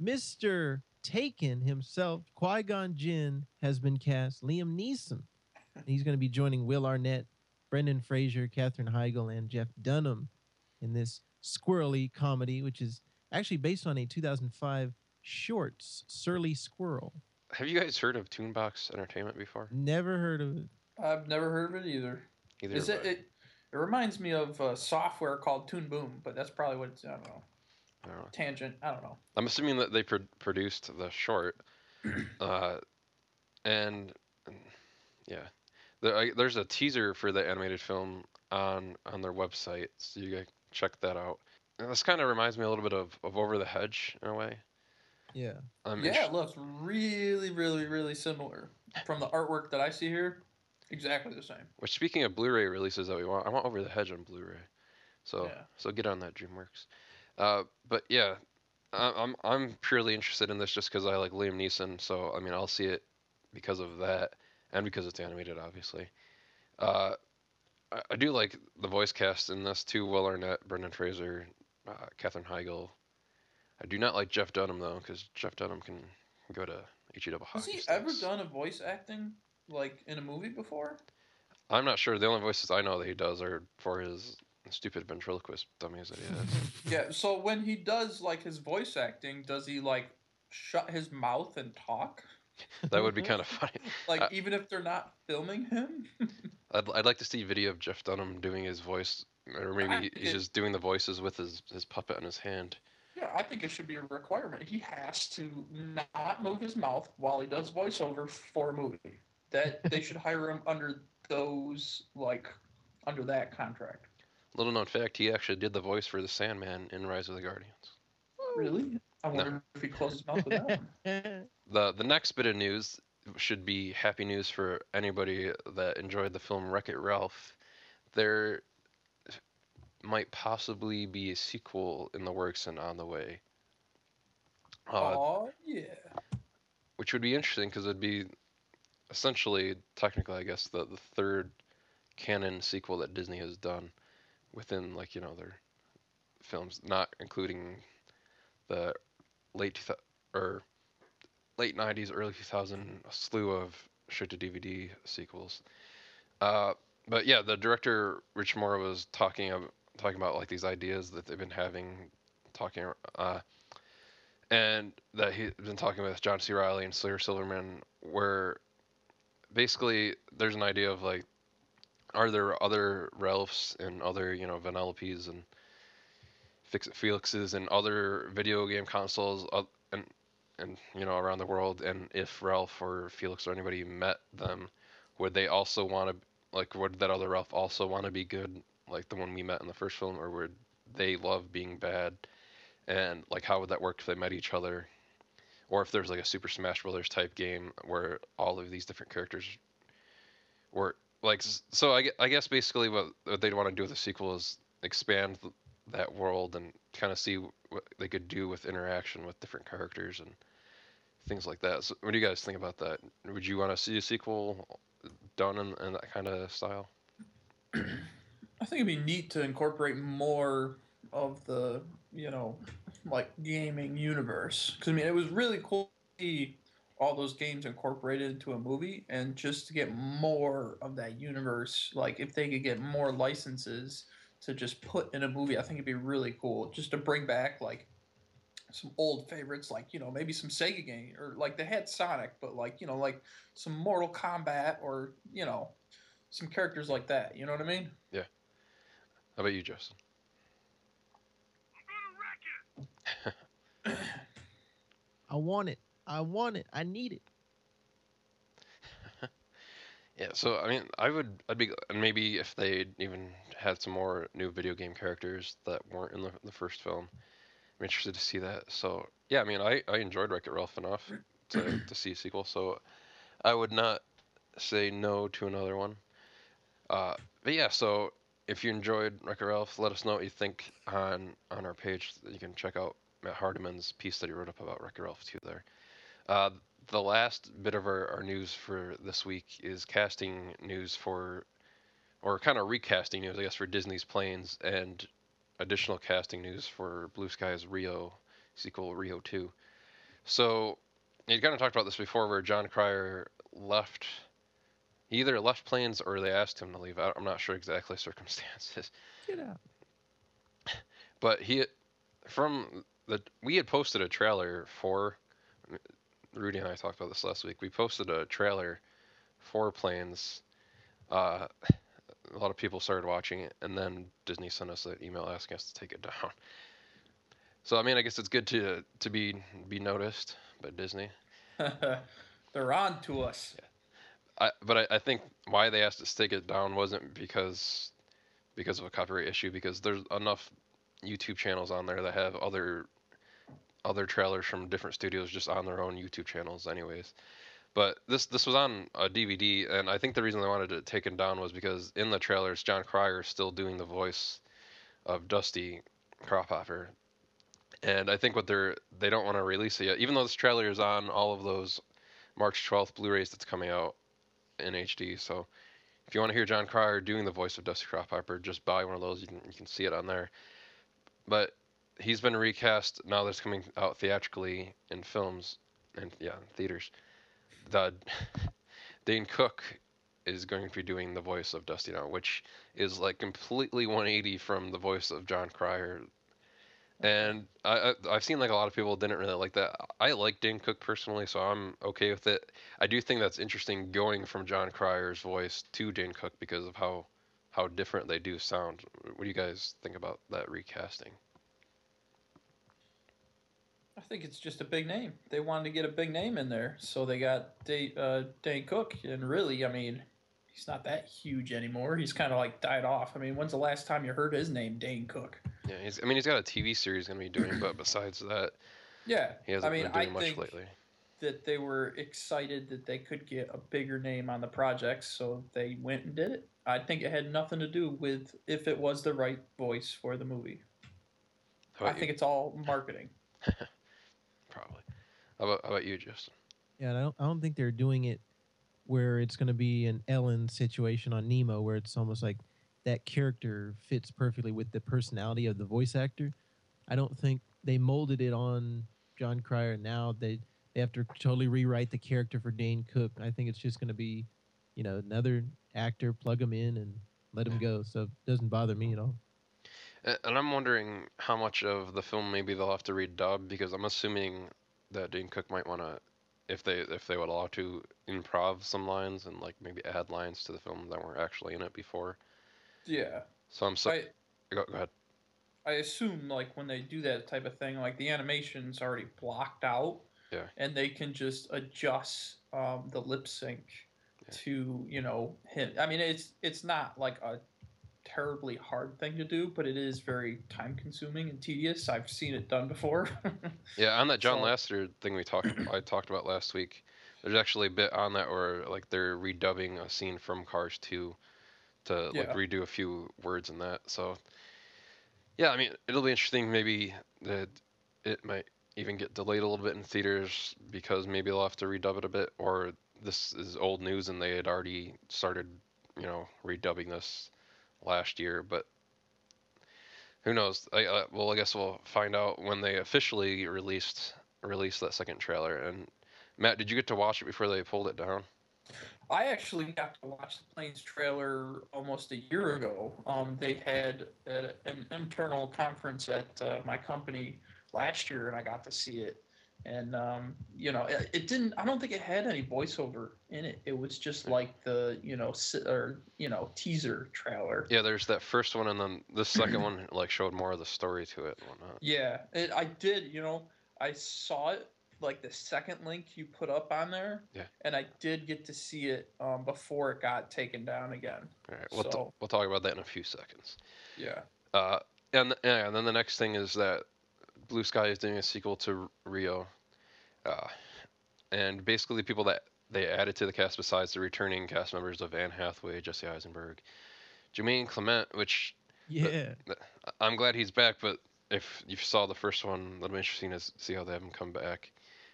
Mr. Taken himself, Qui Gon Jinn, has been cast. Liam Neeson. He's going to be joining Will Arnett, Brendan Fraser, Katherine Heigl, and Jeff Dunham in this squirrely comedy, which is actually based on a 2005 shorts, Surly Squirrel. Have you guys heard of Toonbox Entertainment before? Never heard of it. I've never heard of it either. Either Is it, it? It reminds me of uh, software called Toon Boom, but that's probably what it's. I don't know. I don't know. Tangent. I don't know. I'm assuming that they pro- produced the short, uh, and, and yeah, there, I, there's a teaser for the animated film on on their website, so you can check that out. And this kind of reminds me a little bit of, of Over the Hedge in a way. Yeah. Um, yeah, it's- it looks really, really, really similar from the artwork that I see here. Exactly the same. which speaking of Blu-ray releases that we want, I want Over the Hedge on Blu-ray. So Yeah. so get on that DreamWorks. Uh, but yeah, I, I'm I'm purely interested in this just because I like Liam Neeson. So I mean I'll see it because of that and because it's animated, obviously. Uh, I, I do like the voice cast in this too: Will Arnett, Brendan Fraser, uh, Katherine Heigl. I do not like Jeff Dunham though, because Jeff Dunham can go to HE double Has he ever done a voice acting like in a movie before? I'm not sure. The only voices I know that he does are for his stupid ventriloquist dummies that he has. Yeah. So when he does like his voice acting, does he like shut his mouth and talk? that would be kind of funny. Like Uh, even if they're not filming him? I'd, I'd like to see video of Jeff Dunham doing his voice, or maybe he's it- just doing the voices with his, his puppet in his hand. Yeah, I think it should be a requirement. He has to not move his mouth while he does voiceover for a movie. that they should hire him under those like under that contract. Little known fact: he actually did the voice for the Sandman in Rise of the Guardians. Really? I wonder if he closed his mouth with that one. The the next bit of news should be happy news for anybody that enjoyed the film Wreck It Ralph. There might possibly be a sequel in the works and on the way. Uh, oh yeah. which would be interesting because it'd be essentially, technically, I guess, the, the third canon sequel that Disney has done within, like, you know, their films, not including the late 2000 or late 90s, early 2000 slew of straight to DVD sequels. Uh, but yeah, the director Rich Moore was talking of, talking about like these ideas that they've been having, talking, uh, and that he's been talking with John C. Reilly and Sarah Silverman, where basically there's an idea of like, are there other Ralphs and other you know Vanellope's and Fix It Felixes and other video game consoles uh, and and you know around the world, and if Ralph or Felix or anybody met them, would they also want to like would that other Ralph also want to be good like the one we met in the first film, or would they love being bad? And like how would that work if they met each other? Or if there's like a Super Smash Brothers type game where all of these different characters were like so I, I guess basically what, what they'd want to do with the sequel is expand that world and kind of see what they could do with interaction with different characters and things like that. So what do you guys think about that? Would you want to see a sequel done in, in that kind of style? I think it'd be neat to incorporate more of the, you know, like gaming universe. Because I mean, it was really cool to see all those games incorporated into a movie, and just to get more of that universe. Like, if they could get more licenses to just put in a movie, I think it'd be really cool. Just to bring back like some old favorites, like you know, maybe some Sega game, or like they had Sonic, but like you know, like some Mortal Kombat, or you know, some characters like that. You know what I mean? Yeah. How about you, Justin? I want it. I want it. I need it. Yeah, so I mean, I would, I'd be, and maybe if they even had some more new video game characters that weren't in the, the first film, I'm interested to see that. So yeah, I mean, I, I enjoyed Wreck It Ralph enough to, to see a sequel, so I would not say no to another one. Uh, but yeah, so if you enjoyed Wreck It Ralph, let us know what you think on on our page. You can check out Matt Hardiman's piece that he wrote up about Wreck It Ralph too there. Uh, the last bit of our, our news for this week is casting news for, or kind of recasting news, I guess, for Disney's Planes and additional casting news for Blue Sky's Rio sequel, Rio 2. So, you kind of talked about this before where Jon Cryer left, he either left Planes or they asked him to leave. I'm not sure exactly circumstances. Get out. But he, from the, we had posted a trailer for, Rudy and I talked about this last week. We posted a trailer for Planes. Uh, a lot of people started watching it, and then Disney sent us an email asking us to take it down. So I mean, I guess it's good to to be be noticed by Disney. They're on to us. I, but I, I think why they asked us to take it down wasn't because because of a copyright issue because there's enough YouTube channels on there that have other other trailers from different studios just on their own YouTube channels anyways. But this this was on a DVD and I think the reason they wanted it down was because in the trailers Jon Cryer is still doing the voice of Dusty Cropper. And I think what they're they don't want to release it yet even though this trailer is on all of those March 12th Blu-rays that's coming out in HD. So if you want to hear Jon Cryer doing the voice of Dusty Cropper, just buy one of those. You can you can see it on there. But he's been recast now. That's coming out theatrically in films and yeah, theaters. The Dane Cook is going to be doing the voice of Dusty now, which is like completely 180 from the voice of Jon Cryer. And I, I I've seen like a lot of people didn't really like that. I like Dane Cook personally, so I'm okay with it. I do think that's interesting going from Jon Cryer's voice to Dane Cook because of how how different they do sound. What do you guys think about that recasting? I think it's just a big name. They wanted to get a big name in there, so they got Da- uh, Dane Cook. And really, I mean, he's not that huge anymore. He's kind of like died off. I mean, when's the last time you heard his name, Dane Cook? Yeah, he's, I mean, he's got a TV series going to be doing, but besides that, Yeah, he hasn't I mean, been doing I much think lately. that they were excited that they could get a bigger name on the project, so they went and did it. I think it had nothing to do with if it was the right voice for the movie. I think you? it's all marketing. Probably. How about, how about you, Justin? Yeah, I don't, I don't think they're doing it where it's going to be an Ellen situation on Nemo, where it's almost like that character fits perfectly with the personality of the voice actor. I don't think they molded it on Jon Cryer. Now they they have to totally rewrite the character for Dane Cook. I think it's just going to be, you know, another actor, plug him in and let him go. So it doesn't bother me at all. And I'm wondering how much of the film maybe they'll have to redub because I'm assuming that Dane Cook might want to, if they if they would allow to improv some lines and like maybe add lines to the film that weren't actually in it before. Yeah, So I'm so I go, go ahead. I assume like when they do that type of thing, like the animation's already blocked out. Yeah. And they can just adjust um, the lip sync Yeah. to you know him. I mean, it's it's not like a terribly hard thing to do, but it is very time consuming and tedious. I've seen it done before. Yeah, on that John So- Lasseter thing we talked I talked about last week. There's actually a bit on that where like they're redubbing a scene from Cars 2 to like Yeah. redo a few words in that. So yeah, I mean it'll be interesting. Maybe that it might even get delayed a little bit in theaters because maybe they'll have to redub it a bit, or this is old news and they had already started, you know, redubbing this last year. But who knows? I, uh, well, I guess we'll find out when they officially released released that second trailer. And Matt, did you get to watch it before they pulled it down? I actually got to watch the Planes trailer almost a year ago. Um, they had a, an internal conference at uh, my company last year, and I got to see it. And um, you know, it, it didn't. I don't think it had any voiceover in it. It was just like the you know or you know teaser trailer. Yeah, there's that first one, and then the second one like showed more of the story to it and whatnot. Yeah, it, I did. You know, I saw it like the second link you put up on there. Yeah. And I did get to see it um, before it got taken down again. All right, we'll, t- we'll talk about that in a few seconds. Yeah. Uh, and yeah, and then the next thing is that Blue Sky is doing a sequel to Rio, uh, and basically the people that they added to the cast besides the returning cast members of Anne Hathaway, Jesse Eisenberg, Jermaine Clement, which Yeah. I- I'm glad he's back, but if you saw the first one, that'll be interesting to see how they have him come back.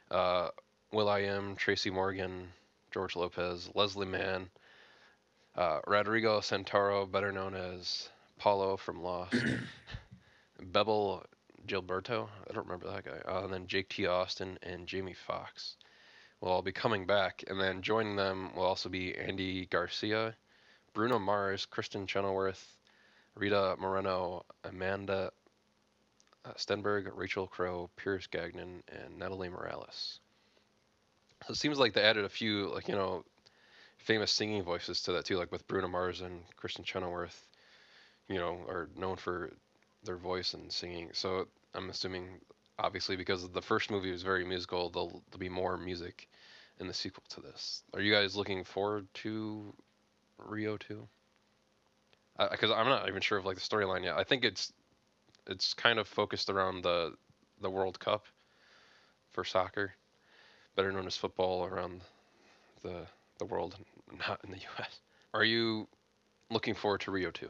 Uh, Will I Am, Tracy Morgan, George Lopez, Leslie Mann, uh, Rodrigo Santoro, better known as Paulo from Lost, Bebel Gilberto, I don't remember that guy, uh, and then Jake T. Austin and Jamie Foxx will all be coming back, and then joining them will also be Andy Garcia, Bruno Mars, Kristin Chenoweth, Rita Moreno, Amanda uh, Stenberg, Rachel Crow, Pierce Gagnon, and Natalie Morales. So it seems like they added a few, like you know, famous singing voices to that too, like with Bruno Mars and Kristin Chenoweth. You know, are known for their voice and singing. So I'm assuming, obviously, because the first movie was very musical, there'll, there'll be more music in the sequel to this. Are you guys looking forward to Rio 2? Because I'm not even sure of like the storyline yet. I think it's it's kind of focused around the the World Cup for soccer, better known as football around the the world, not in the U.S. Are you looking forward to Rio 2?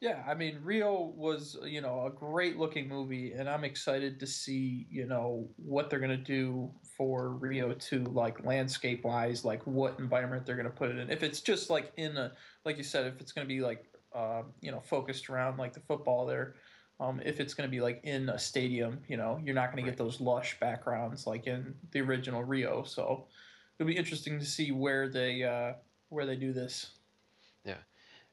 Yeah, I mean Rio was you know a great looking movie, and I'm excited to see you know what they're gonna do for Rio two, like landscape wise, like what environment they're gonna put it in. If it's just like in a like you said, if it's gonna be like uh, you know focused around like the football there. Um, if it's going to be like in a stadium, you know, you're not going to get those lush backgrounds like in the original Rio. So it'll be interesting to see where they uh, where they do this.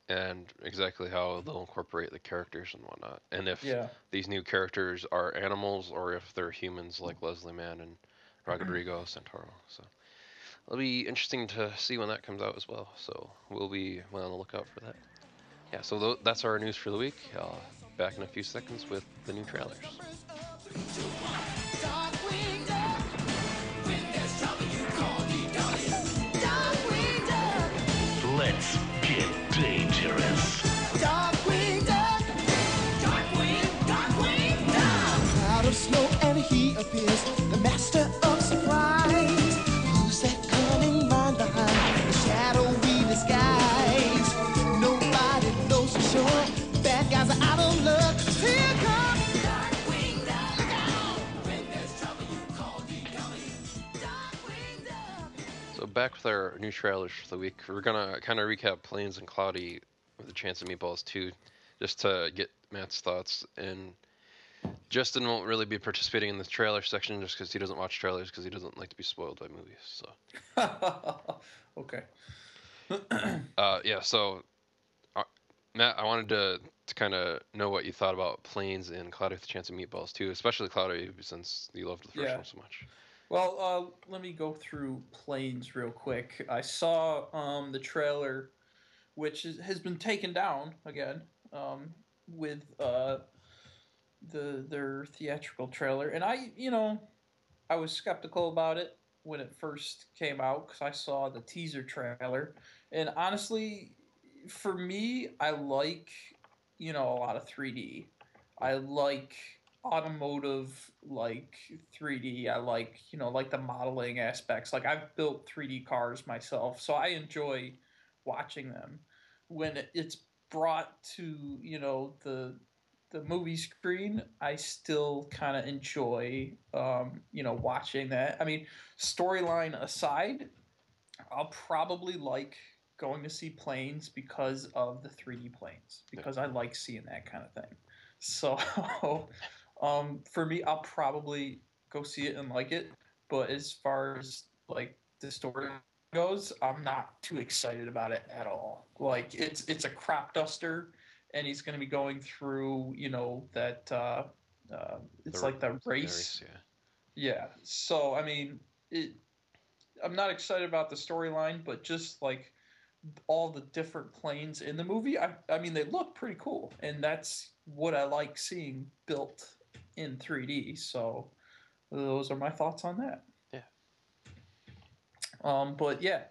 And exactly how they'll incorporate the characters and whatnot, and if Yeah. these new characters are animals or if they're humans like Leslie Mann and Rodrigo Santoro. So it'll be interesting to see when that comes out as well. So we'll be well on the lookout for that. Yeah, so tho- that's our news for the week. Uh, back in a few seconds with the new trailers. Back with our new trailers for the week. We're gonna kind of recap Planes and Cloudy with a chance of meatballs too, just to get Matt's thoughts. And Justin won't really be participating in the trailer section just because he doesn't watch trailers because he doesn't like to be spoiled by movies. So okay. uh, yeah, so uh, Matt, I wanted to to kind of know what you thought about Planes and Cloudy with a Chance of Meatballs too, especially Cloudy since you loved the first Yeah. one so much. Well, uh, let me go through planes real quick. I saw um, the trailer, which is, has been taken down again um, with uh, the their theatrical trailer, and I, you know, I was skeptical about it when it first came out because I saw the teaser trailer, and honestly, for me, I like, you know, a lot of 3D. I like automotive like 3D. I like, you know, like the modeling aspects. Like I've built 3D cars myself, so I enjoy watching them. When it's brought to, you know, the the movie screen, I still kind of enjoy um, you know, watching that. I mean, storyline aside, I'll probably like going to see planes because of the 3D planes because I like seeing that kind of thing. So um, for me, I'll probably go see it and like it. But as far as like the story goes, I'm not too excited about it at all. Like it's it's a crop duster, and he's going to be going through you know that uh, uh, it's The- like the the race. yeah. Yeah. So I mean, it. I'm not excited about the storyline, but just like all the different planes in the movie, I I mean they look pretty cool, and that's what I like seeing built in 3D. So those are my thoughts on that. Yeah. Um, but yeah,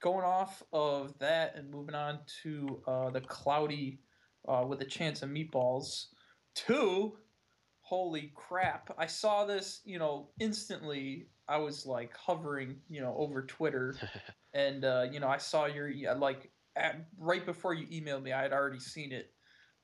going off of that and moving on to uh, the cloudy uh, with a chance of meatballs two holy crap i saw this you know instantly i was like hovering you know over twitter and uh, you know i saw your like at, right before you emailed me i had already seen it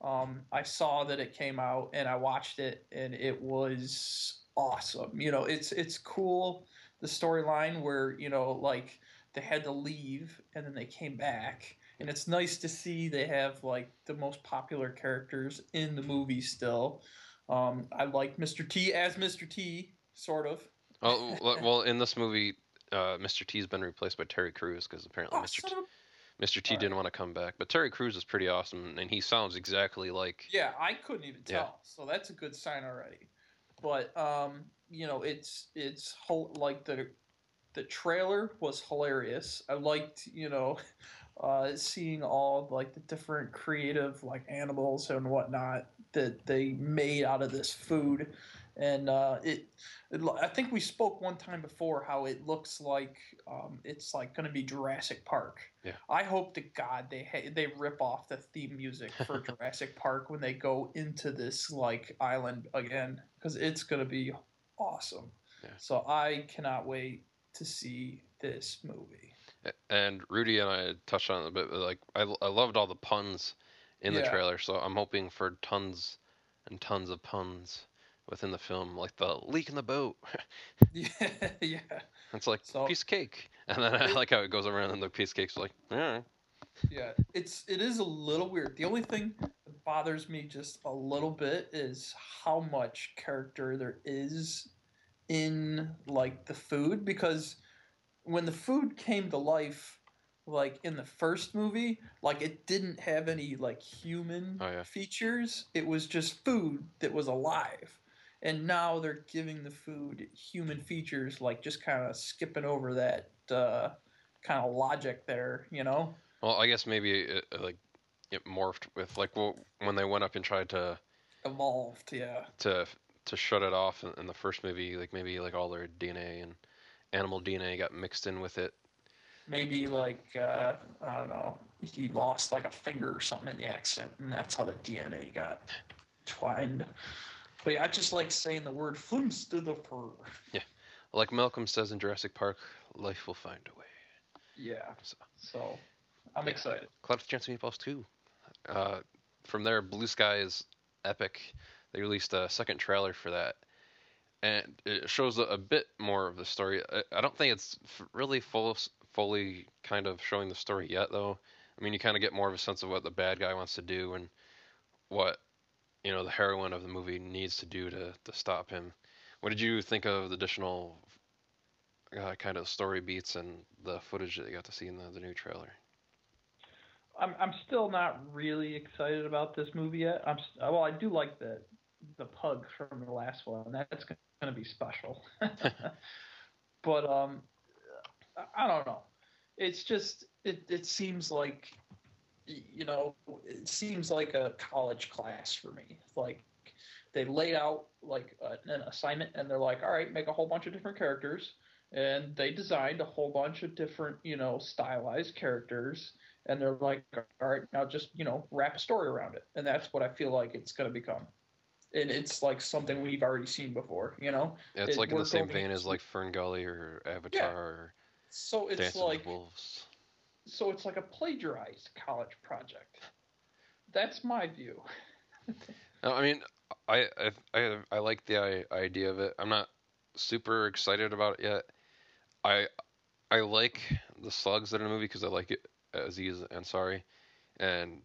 um, i saw that it came out and i watched it and it was awesome you know it's it's cool the storyline where you know like they had to leave and then they came back and it's nice to see they have like the most popular characters in the movie still um, I like Mr. T as Mr. T, sort of. Well, well, in this movie, uh, Mr. T's been replaced by Terry Crews because apparently Oh, Mr. T, Mr. T didn't want to come back. But Terry Crews is pretty awesome, and he sounds exactly like. Yeah, I couldn't even tell, Yeah. So that's a good sign already. But um, you know, it's it's whole like the the trailer was hilarious. I liked, you know, uh, seeing all like the different creative like animals and whatnot that they made out of this food, and uh, it, it. I think we spoke one time before how it looks like um, it's like going to be Jurassic Park. Yeah. I hope to God they ha- they rip off the theme music for Jurassic Park when they go into this like island again because it's going to be awesome. Yeah. So I cannot wait to see this movie. And Rudy and I touched on it a bit. but, Like I, I loved all the puns in the trailer, so I'm hoping for tons and tons of puns within the film, like the leak in the boat. Yeah, yeah. It's like So- piece of cake, and then I like how it goes around and the piece of cake's like, all right. Yeah, it's it is a little weird. The only thing that bothers me just a little bit is how much character there is in like the food because when the food came to life like in the first movie like it didn't have any like human Oh, yeah. features it was just food that was alive and now they're giving the food human features like just kind of skipping over that uh, kind of logic there you know Well, I guess maybe it, it, like it morphed with like well, when they went up and tried to evolved yeah to to shut it off in, in the first movie, like maybe like all their DNA and animal DNA got mixed in with it. Maybe like uh, I don't know, he lost like a finger or something in the accident, and that's how the DNA got twined. But yeah, I just like saying the word "flimps to the fur." Yeah. Like Malcolm says in Jurassic Park, life will find a way. yeah So- so i'm Yeah. excited Cloud with Chance of Meatballs 2. Uh, from there, Blue Sky is epic. They released a second trailer for that, and it shows a, a bit more of the story. I, I don't think it's really full fully kind of showing the story yet, though. I mean, you kind of get more of a sense of what the bad guy wants to do and what you know the heroine of the movie needs to do to to stop him. What did you think of the additional uh, kind of story beats and the footage that you got to see in the, the new trailer? I'm I'm still not really excited about this movie yet. I'm s- well, I do like the the pug from the last one. That's going to be special. but um, I- don't know. It's just it it seems like you know it seems like a college class for me. Like they laid out like a, an assignment and they're like, all right, make a whole bunch of different characters. And they designed a whole bunch of different, you know, stylized characters and they're like, all right, now just you know wrap a story around it, and that's what I feel like it's going to become. And it's like something we've already seen before, you know. Yeah, it's It- like in the same vein as like Fern Gully or Avatar or So it's Dancing like Wolves. So it's like a plagiarized college project. That's my view. No, I mean, I I I, I like the idea of it. I'm not super excited about it yet. I I like the slugs that are in the movie because I like it Aziz Ansari, and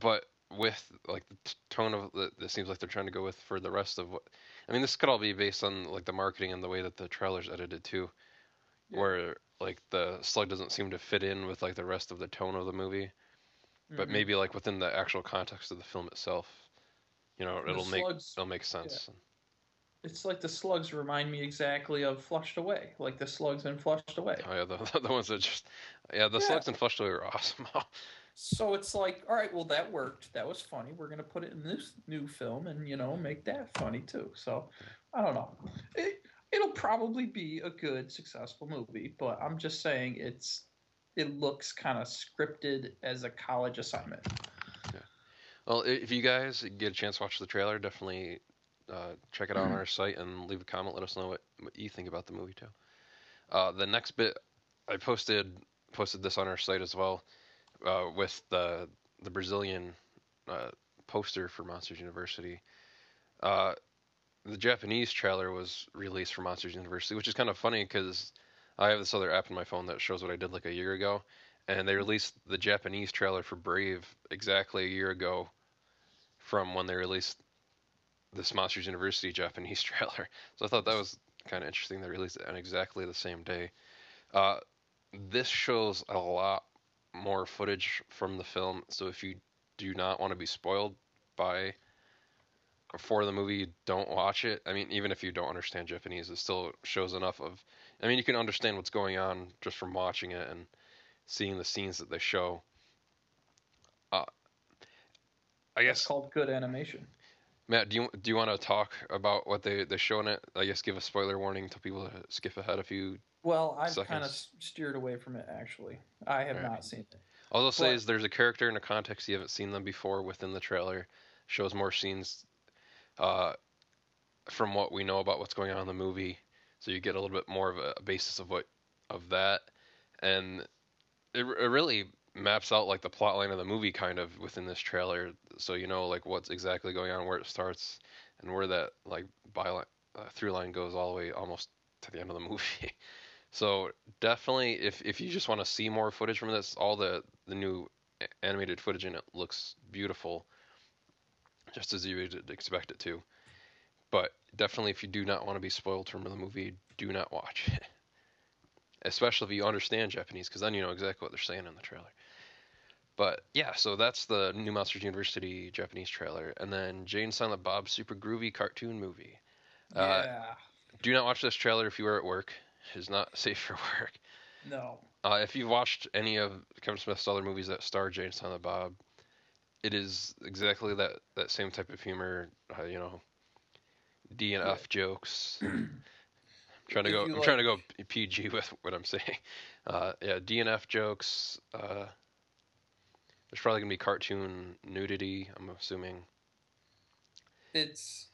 but with like the t- tone of the, it seems like they're trying to go with for the rest of what I mean, this could all be based on like the marketing and the way that the trailer's edited too, Yeah. where like the slug doesn't seem to fit in with like the rest of the tone of the movie but Mhm. maybe like within the actual context of the film itself, you know, it'll make it'll make sense. it's like the slugs remind me exactly of Flushed Away, like the slugs in Flushed Away. Oh yeah, the, the ones that just yeah, the Yeah. slugs and flushed away were awesome. So it's like, all right, well that worked. That was funny. We're gonna put it in this new film, and you know, make that funny too. So I don't know. It it'll probably be a good, successful movie, but I'm just saying it's it looks kind of scripted as a college assignment. yeah. well, if you guys get a chance to watch the trailer, definitely uh, check it out on our site and leave a comment. Let us know what, what you think about the movie too. Uh, the next bit, I posted posted this on our site as well, uh, with the the Brazilian uh, poster for Monsters University. The Japanese trailer was released for Monsters University, which is kind of funny because I have this other app in my phone that shows what I did like a year ago, and they released the Japanese trailer for Brave exactly a year ago from when they released this Monsters University Japanese trailer. So I thought that was kind of interesting. They released it on exactly the same day. Uh, this shows a lot more footage from the film, so if you do not want to be spoiled by for the movie, don't watch it. I mean, even if you don't understand Japanese, it still shows enough of. I mean, you can understand what's going on just from watching it and seeing the scenes that they show. Uh, I guess called good animation. Matt, do you do you want to talk about what they they show in it? I guess give a spoiler warning to people to skip ahead a few. Well, I've kind of steered away from it actually. I have Alright. not seen it. All I'll say is there's a character in a context you haven't seen them before within the trailer. Shows more scenes uh, from what we know about what's going on in the movie, so you get a little bit more of a, basis of what of that, and it, it really maps out like the plot line of the movie kind of within this trailer, so you know like what's exactly going on, where it starts, and where that like byline uh, through line goes all the way almost to the end of the movie. So definitely, if if you just want to see more footage from this, all the the new animated footage in it looks beautiful, just as you would expect it to. But definitely, if you do not want to be spoiled from the movie, do not watch it. Especially if you understand Japanese, because then you know exactly what they're saying in the trailer. But yeah, so that's the new Monsters University Japanese trailer, and then Jay and Silent Bob Super Groovy cartoon movie. Uh, yeah. Do not watch this trailer if you are at work. It's not safe for work. No. Uh, if you've watched any of Kevin Smith's other movies that star Jay and Silent Bob, it is exactly that, that same type of humor. Uh, you know, D and F jokes. I'm trying to If go. I'm trying to go PG with what I'm saying. Uh, yeah, D and F jokes. Uh, there's probably gonna be cartoon nudity. I'm assuming. It's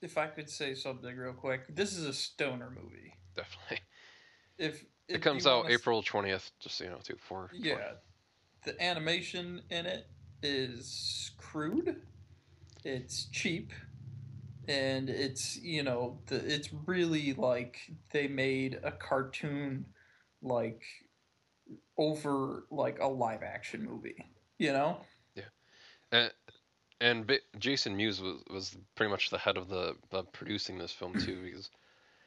if I could say something real quick, this is a stoner movie. Definitely. If, if It comes out April 20th. Just so you know, too. For Yeah, the animation in it is crude. It's cheap, and it's you know the it's really like they made a cartoon like over like a live action movie. You know? Yeah, and and Jason Mewes was was pretty much the head of the of producing this film too because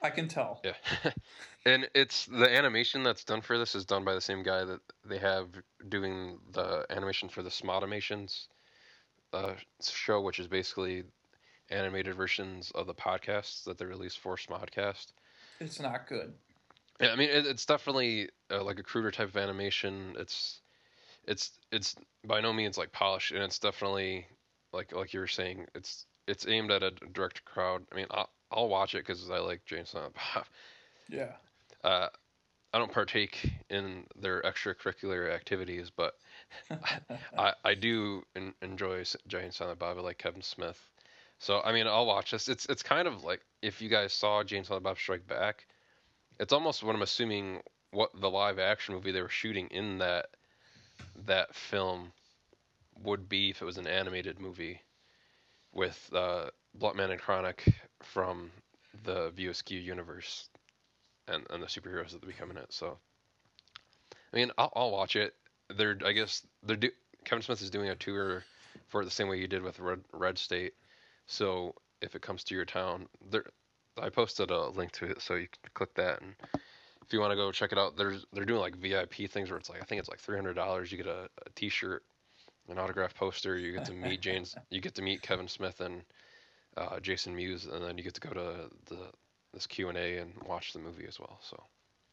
I can tell. yeah, and it's the animation that's done for this is done by the same guy that they have doing the animation for the Smodimations uh, show, which is basically animated versions of the podcasts that they release for Smodcast. It's not good. Yeah, I mean it, it's definitely uh, like a cruder type of animation. It's it's it's by no means like polished, and it's definitely like like you were saying, it's it's aimed at a direct crowd. I mean, I'll, watch it because I like Jay and Silent Bob. Yeah. Uh, I don't partake in their extracurricular activities, but I, I do en- enjoy and Silent Bob. I like Kevin Smith, so I mean, I'll watch this. It's it's kind of like if you guys saw Jay and Silent Bob Strike Back, it's almost what I'm assuming what the live action movie they were shooting in that that film would be if it was an animated movie with uh, Bluntman and Chronic from the View Askew universe and, and the superheroes that become in it. So, I mean, I'll, I'll watch it. They're, I guess, they're do- Kevin Smith is doing a tour for it the same way you did with Red, Red State. So if it comes to your town, there, I posted a link to it, so you can click that and if you want to go check it out, there's they're doing like VIP things where it's like I think it's like three hundred dollars. You get a, a T-shirt, an autograph poster. You get to meet James. You get to meet Kevin Smith and uh, Jason Mewes, and then you get to go to the this Q and A and watch the movie as well. So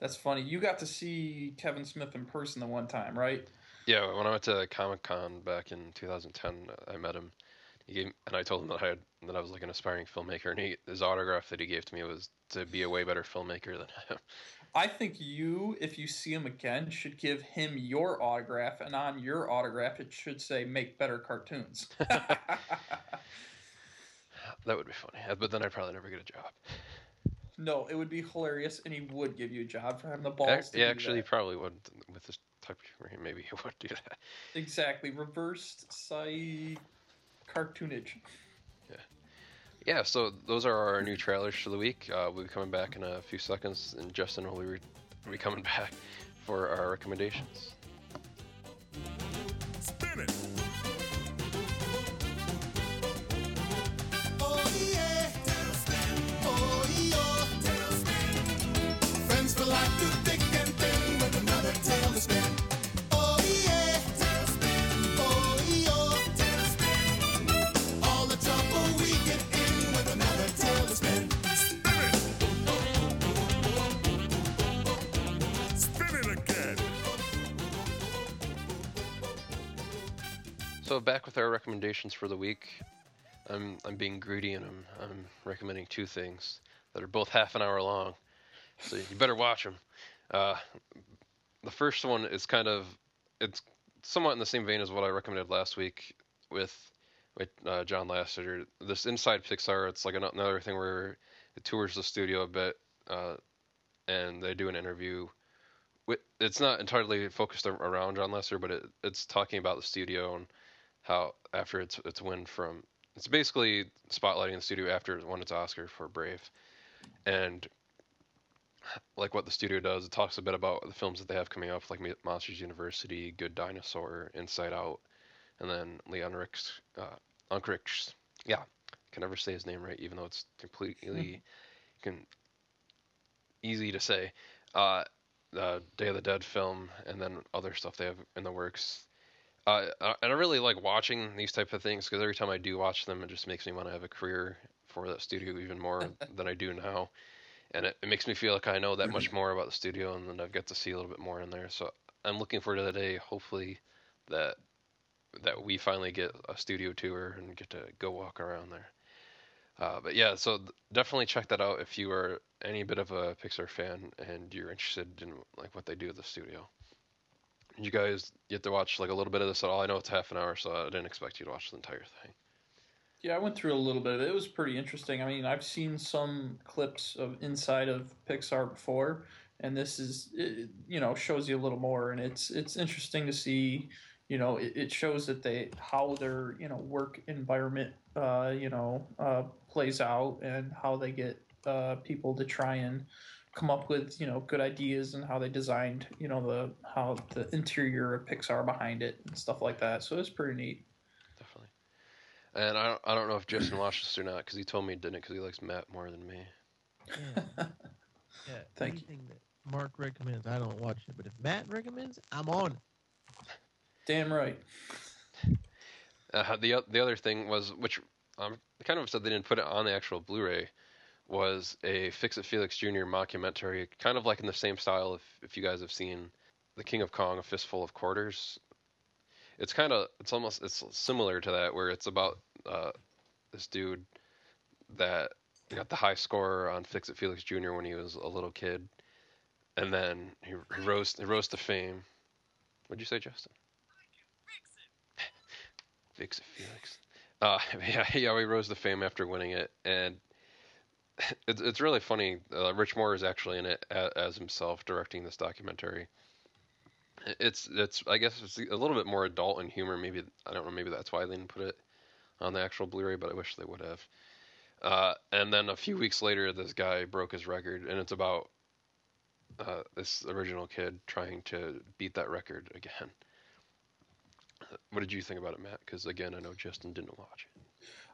That's funny. You got to see Kevin Smith in person the one time, right? yeah, when I went to Comic Con back in 2010, I met him. He gave, and I told him that I had that I was like an aspiring filmmaker, and he, his autograph that he gave to me was to be a way better filmmaker than him. I think you, if you see him again, should give him your autograph, and on your autograph it should say "Make better cartoons." That would be funny, but then I'd probably never get a job. no, it would be hilarious, and he would give you a job for having the Ac- balls. to yeah, do actually, he that. probably would with this type of humor. he- Maybe he would do that. exactly reversed psy cartoonage. Yeah, yeah. so those are our new trailers for the week. Uh, we'll be coming back in a few seconds, and Justin will be, re- be coming back for our recommendations. Spin it. So back with our recommendations for the week. I'm I'm being greedy, and I'm I'm recommending two things that are both half an hour long. So you better watch them. Uh, the first one is kind of it's somewhat in the same vein as what I recommended last week with with uh, John Lasseter. This Inside Pixar, it's like another thing where it tours the studio a bit, uh, and they do an interview. It's not entirely focused around John Lasseter, but it, it's talking about the studio and how after its its win from it's basically spotlighting the studio after it won its Oscar for Brave, and like what the studio does, it talks a bit about the films that they have coming up, like Monsters University, Good Dinosaur, Inside Out, and then Leon Ricks, uh, Unkrich, yeah, can never say his name right, even though it's completely can easy to say. Uh, the Day of the Dead film, and then other stuff they have in the works. Uh, and I really like watching these type of things because every time I do watch them, it just makes me want to have a career for that studio even more than I do now. And it, it makes me feel like I know that much more about the studio, and then I've got to see a little bit more in there. So I'm looking forward to the day, hopefully, that that we finally get a studio tour and get to go walk around there. Uh, but yeah, so definitely check that out if you are any bit of a Pixar fan and you're interested in like what they do at the studio. You guys get to watch like a little bit of this at all? I know it's half an hour, so I didn't expect you to watch the entire thing. Yeah, I went through a little bit of it. It was pretty interesting. I mean, I've seen some clips of inside of Pixar before, and this is, it, you know, shows you a little more, and it's it's interesting to see. You know, it, it shows that they how their you know work environment, uh, you know, uh, plays out, and how they get uh, people to try and come up with you know good ideas and how they designed you know the how the interior of Pixar behind it and stuff like that. So it's pretty neat. Definitely. And I don't, I don't know if Justin watched this or not because he told me he didn't because he likes Matt more than me. Yeah. yeah. Thank you. that Mark recommends, I don't watch it. But if Matt recommends, I'm on. Damn right. Uh, the the other thing was, which I'm kind of upset they didn't put it on the actual Blu-ray, was a Fix It Felix Jr. mockumentary, kind of like in the same style. If if you guys have seen The King of Kong, A Fistful of Quarters, it's kind of it's almost it's similar to that, where it's about uh, this dude that got the high score on Fix It Felix Jr. when he was a little kid, and then he, he rose he rose to fame. What'd you say, Justin? Fix it, Felix. Uh, yeah, yeah, he rose to fame after winning it, and it's it's really funny. Uh, Rich Moore is actually in it as, as himself, directing this documentary. It's it's I guess it's a little bit more adult in humor. Maybe I don't know. Maybe that's why they didn't put it on the actual Blu-ray, but I wish they would have. Uh, and then a few weeks later, this guy broke his record, and it's about uh, this original kid trying to beat that record again. What did you think about it, Matt? Because again, I know Justin didn't watch it.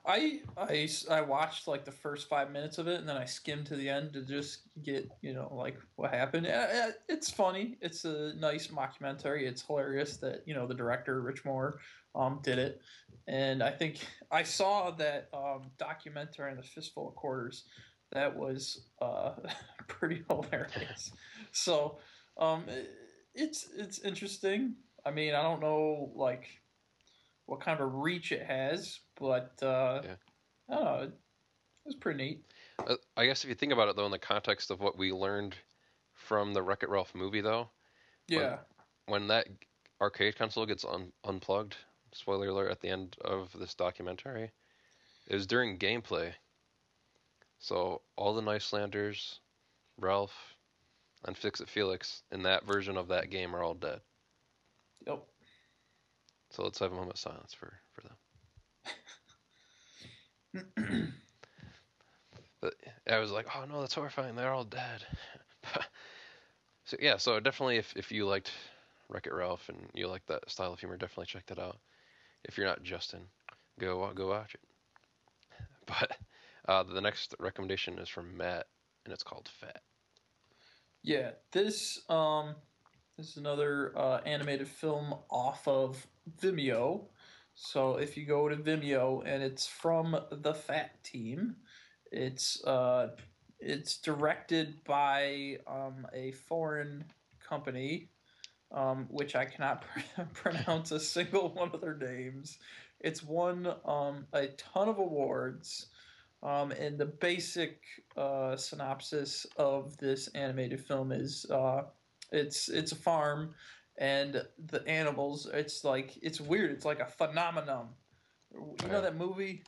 I, I I watched like the first five minutes of it and then I skimmed to the end to just get you know like what happened. Uh, It's funny. It's a nice mockumentary. It's hilarious that you know the director Rich Moore um, did it, and I think I saw that um, documentary on the Fistful of Quarters. That was uh, pretty hilarious. So um, it's it's interesting. I mean, I don't know like what kind of reach it has, but uh, Yeah. I don't know. It was pretty neat. Uh, I guess if you think about it, though, in the context of what we learned from the Wreck It Ralph movie, though, Yeah, when that arcade console gets un- unplugged, spoiler alert at the end of this documentary, it was during gameplay. So all the Nicelanders, Ralph, and Fix It Felix in that version of that game are all dead. yep. So let's have a moment of silence for, for them. I was like, oh no, that's horrifying. They're all dead. so yeah, so definitely if, if you liked Wreck It Ralph and you like that style of humor, definitely check that out. If you're not Justin, go go watch it. But uh, the next recommendation is from Matt, and it's called Fat. Yeah, this um, this is another uh, animated film off of Vimeo. So if you go to Vimeo and it's from the Fat Team, it's uh, it's directed by um, a foreign company, um, which I cannot pr- pronounce a single one of their names. It's won um, a ton of awards. Um, and the basic uh, synopsis of this animated film is uh, it's it's a farm, and the animals. It's like it's weird. It's like a phenomenon. You know that movie,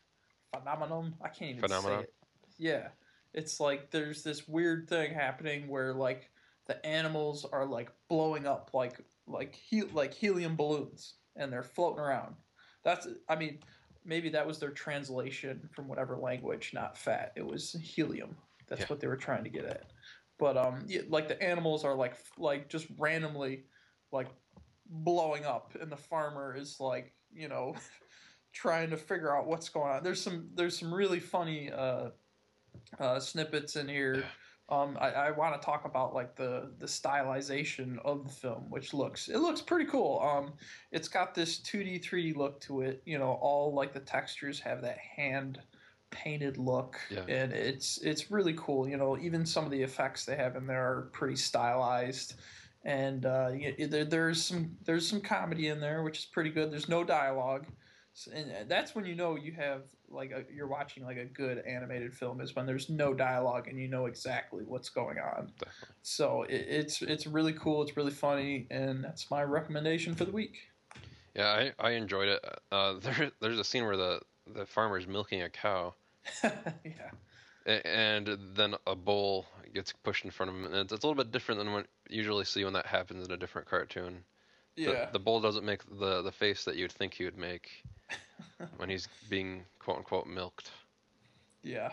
Phenomenon. I can't even Phenomenon? say it. Yeah, it's like there's this weird thing happening where like the animals are like blowing up like like he, like helium balloons, and they're floating around. That's I mean maybe that was their translation from whatever language, not fat. It was helium. That's Yeah. what they were trying to get at. But um, yeah, like the animals are like like just randomly like blowing up, and the farmer is like you know trying to figure out what's going on. There's some there's some really funny uh, uh, snippets in here. Um, I, I want to talk about like the the stylization of the film, which looks it looks pretty cool. Um, it's got this 2D 3D look to it. You know, all like the textures have that hand painted look, Yeah. and it's it's really cool. You know, even some of the effects they have in there are pretty stylized, and uh, there, there's some there's some comedy in there, which is pretty good. There's no dialogue. S- And that's when you know you have like a, you're watching like a good animated film is when there's no dialogue and you know exactly what's going on. Definitely. So it, it's it's really cool. It's really funny, and that's my recommendation for the week. Yeah, I, I enjoyed it. Uh, there there's a scene where the the farmer's milking a cow, yeah, and then a bull gets pushed in front of him, and it's, it's a little bit different than what you usually see when that happens in a different cartoon. The- yeah, The, bull doesn't make the the face that you'd think he would make when he's being quote unquote milked. yeah.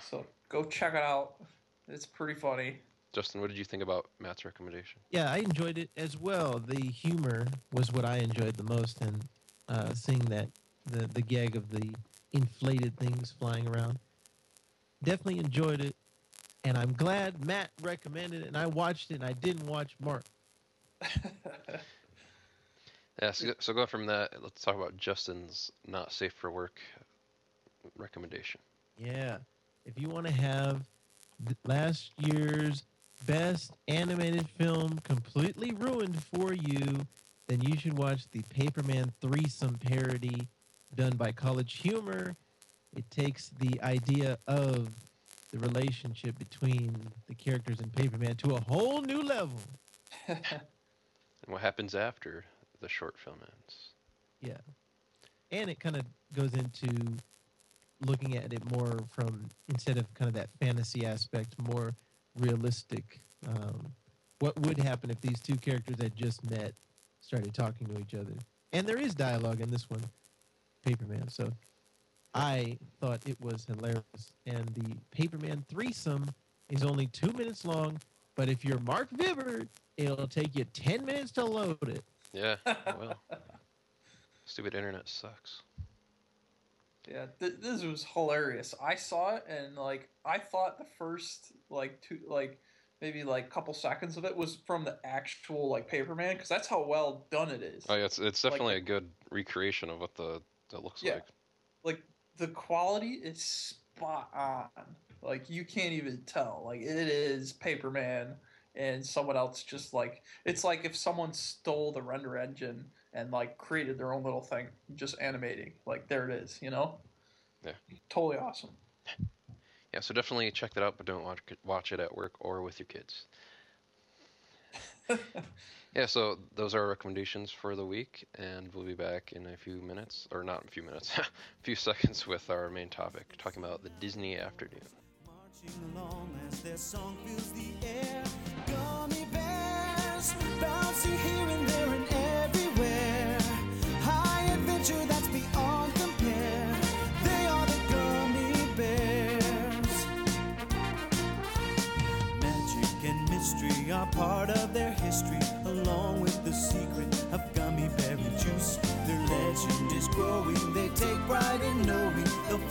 So go check it out. It's pretty funny. Justin, what did you think about Matt's recommendation? Yeah, I enjoyed it as well. The humor was what I enjoyed the most, and uh, seeing that the the gag of the inflated things flying around. Definitely enjoyed it, and I'm glad Matt recommended it, and I watched it. and I didn't watch Mark. Yeah, so, so go from that. Let's talk about Justin's not safe for work recommendation. Yeah, if you want to have last year's best animated film completely ruined for you, then you should watch the Paperman threesome parody done by College Humor. It takes the idea of the relationship between the characters in Paperman to a whole new level. And what happens after the short film ends. Yeah, and it kind of goes into looking at it more from instead of kind of that fantasy aspect, more realistic. Um, what would happen if these two characters had just met, started talking to each other? And there is dialogue in this one, Paperman. So I thought it was hilarious. And the Paperman threesome is only two minutes long, but if you're Mark Vibber, it'll take you 10 minutes to load it. Yeah, well, stupid internet sucks. Yeah, th- this was hilarious. I saw it and like I thought the first like two like maybe like couple seconds of it was from the actual like Paperman because that's how well done it is. Oh yeah, it's it's Like- definitely a good recreation of what the that looks Yeah. like. Like the quality is spot on. Like you can't even tell. Like it is Paperman and someone else just like it's like if someone stole the render engine and like created their own little thing just animating. Like there it is, you know? Yeah. Totally awesome. Yeah, so definitely check that out, but don't watch it- watch it at work or with your kids. Yeah, so those are our recommendations for the week, and we'll be back in a few minutes, or not a few minutes, a few seconds with our main topic, talking about the Disney afternoon.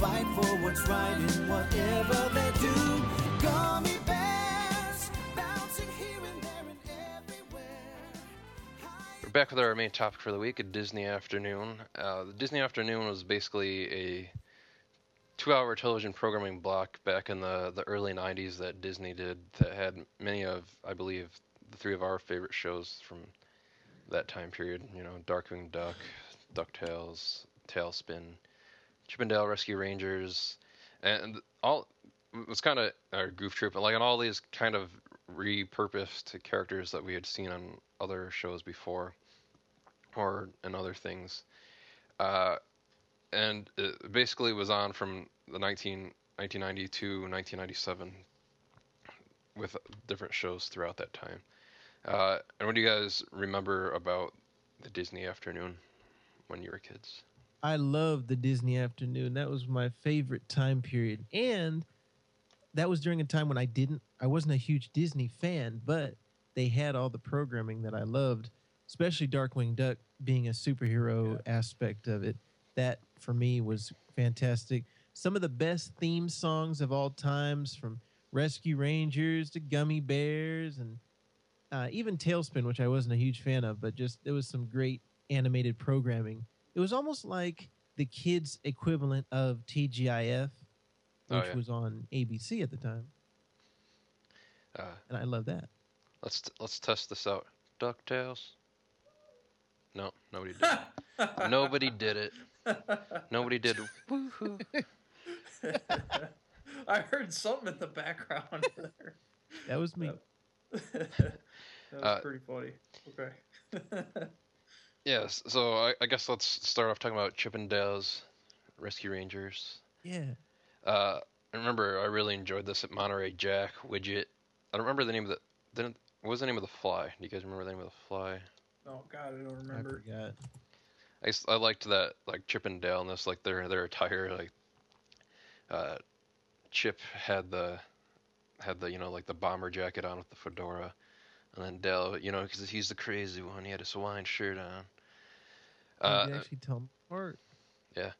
Fight for what's right in whatever they do. Gummy bears, bouncing here and there and everywhere. We're back with our main topic for the week, a Disney afternoon. Uh, the Disney afternoon was basically a two-hour television programming block back in the, the early 90s that Disney did that had many of, I believe, the three of our favorite shows from that time period. You know, Darkwing Duck, DuckTales, TaleSpin, Chippendale Rescue Rangers, and all it was kind of our Goof Troop, and like on all these kind of repurposed characters that we had seen on other shows before, or in other things, uh, and it basically was on from the 19, 1990 to 1997 with different shows throughout that time. Uh, and what do you guys remember about the Disney afternoon when you were kids? I love the Disney afternoon. That was my favorite time period. And that was during a time when I didn't I wasn't a huge Disney fan, but they had all the programming that I loved, especially Darkwing Duck being a superhero aspect of it. That for me was fantastic. Some of the best theme songs of all times from Rescue Rangers to Gummy Bears and uh, even TaleSpin, which I wasn't a huge fan of, but just there was some great animated programming. It was almost like the kids' equivalent of TGIF, Oh, which yeah. was on ABC at the time, Uh, and I love that. let's let's test this out. Ducktales. No, nobody did. it. nobody did it. Nobody did. Woohoo! I heard something in the background there. That was me. that was Uh, pretty funny. Okay. Yes. So I, I guess let's start off talking about Chippendales, Rescue Rangers. Yeah. Uh, I remember I really enjoyed this at Monterey Jack Widget. I don't remember the name of the. Didn't, what was the name of the fly? Do you guys remember the name of the fly? oh God, I don't remember. I remember. I, I, s- I liked that like Chippendale and this like their their attire like. Uh, Chip had the had the you know like the bomber jacket on with the fedora, and then Dale, you know, because he's the crazy one, he had his Hawaiian shirt on. Uh, you actually tell them apart. Yeah.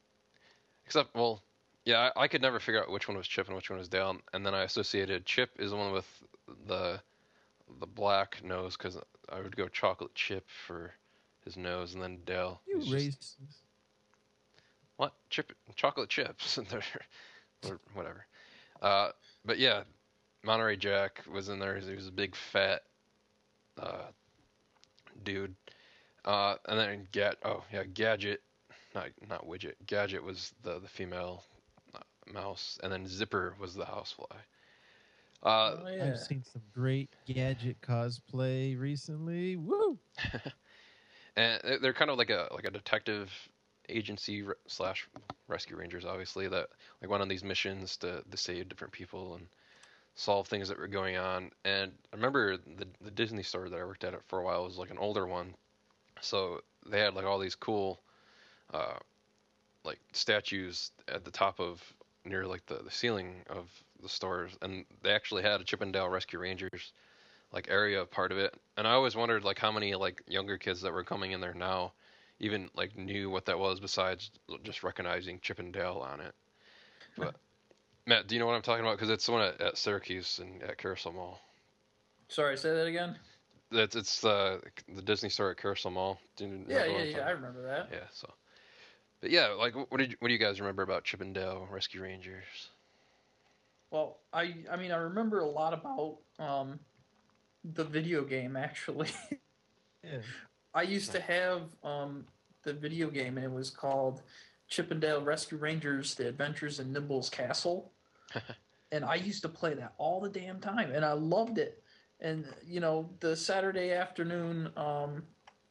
Except, well, yeah, I, I could never figure out which one was Chip and which one was Dale, and then I associated Chip is the one with the the black nose because I would go chocolate chip for his nose, and then Dale. You is racist. what chip chocolate chips or whatever. Uh, but yeah, Monterey Jack was in there. He was a big fat uh, dude. Uh, and then get Oh yeah, Gadget. Not not Widget. Gadget was the the female mouse, and then Zipper was the housefly. Uh, Oh, yeah. I've seen some great gadget cosplay recently. Woo! and they- they're kind of like a like a detective agency re- slash rescue rangers obviously that like went on these missions to, to save different people and solve things that were going on and i remember the, the disney store that i worked at for a while was like an older one so they had like all these cool uh like statues at the top of near like the, the ceiling of the stores. And they actually had a chippendale rescue rangers like area part of it. And i always wondered like how many like younger kids that were coming in there now even like knew what that was besides just recognizing Chippendale on it. But matt do you know what i'm talking about? Because it's the one at, at syracuse and at carousel mall. Sorry, say that again. That's it's the the disney store at carousel mall do you Yeah, yeah, I'm yeah. I remember that. yeah so but yeah like what did you, what do you guys remember about chip and dale rescue rangers Well, I I mean I remember a lot about um the video game actually. Yeah. I used to have um the video game and it was called Chippendale Rescue Rangers: The Adventures in Nimble's Castle. and I used to play that all the damn time and I loved it. And you know, the Saturday afternoon um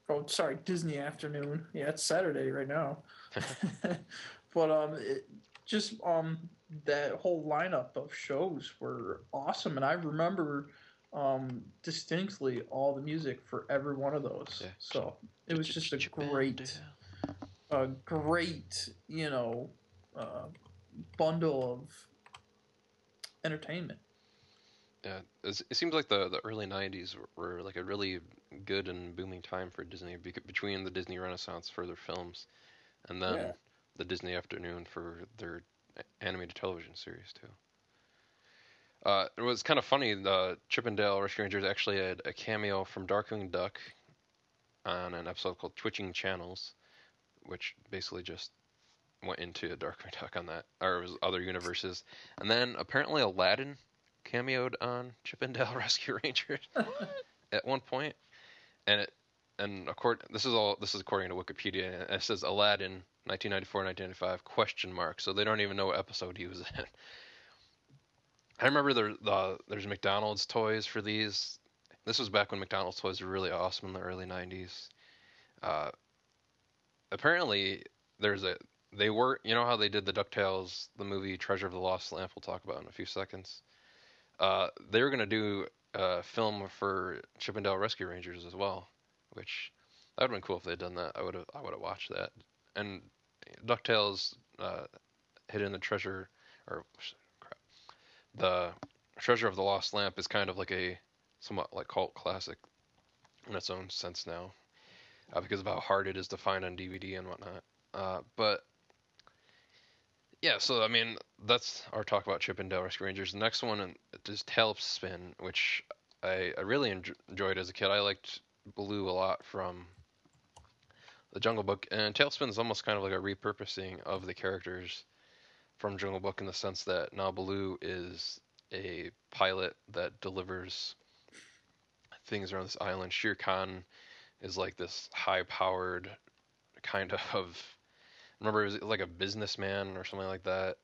oh sorry, Disney afternoon. Yeah, it's Saturday right now. but um it, just um that whole lineup of shows were awesome and I remember um distinctly all the music for every one of those. Yeah. So it was just a great a great, you know, uh, bundle of entertainment. Yeah, it seems like the, the early '90s were, like a really good and booming time for Disney between the Disney Renaissance for their films, and then Yeah. the Disney Afternoon for their animated television series too. Uh, it was kind of funny. The Chippendale Rescue Rangers actually had a cameo from Darkwing Duck on an episode called Twitching Channels, which basically just went into Darkwing Duck on that, or it was other universes. And then apparently Aladdin cameoed on Chippendale Rescue Rangers at one point, and it and accord this is all this is according to Wikipedia, and it says Aladdin 1994 1995 question mark, so they don't even know what episode he was in. I remember there the there's McDonald's toys for these. This was back when McDonald's toys were really awesome in the early 90s. Uh, apparently, there's a they were you know how they did the Ducktales the movie Treasure of the Lost Lamp we'll talk about in a few seconds. Uh, they were gonna do a film for Chippendale Rescue Rangers as well, which that would have been cool if they'd done that. I would have I would have watched that. And Ducktales uh, Hidden the Treasure or crap, the Treasure of the Lost Lamp is kind of like a somewhat like cult classic in its own sense now, uh, because of how hard it is to find on DVD and whatnot. Uh, but yeah, so I mean that's our talk about Chip and Dale Rescue Rangers. The next one is TaleSpin, which I, I really enj- enjoyed as a kid. I liked Baloo a lot from the Jungle Book, and TaleSpin is almost kind of like a repurposing of the characters from Jungle Book in the sense that now Baloo is a pilot that delivers things around this island. Shere Khan is like this high-powered kind of remember it was like a businessman or something like that.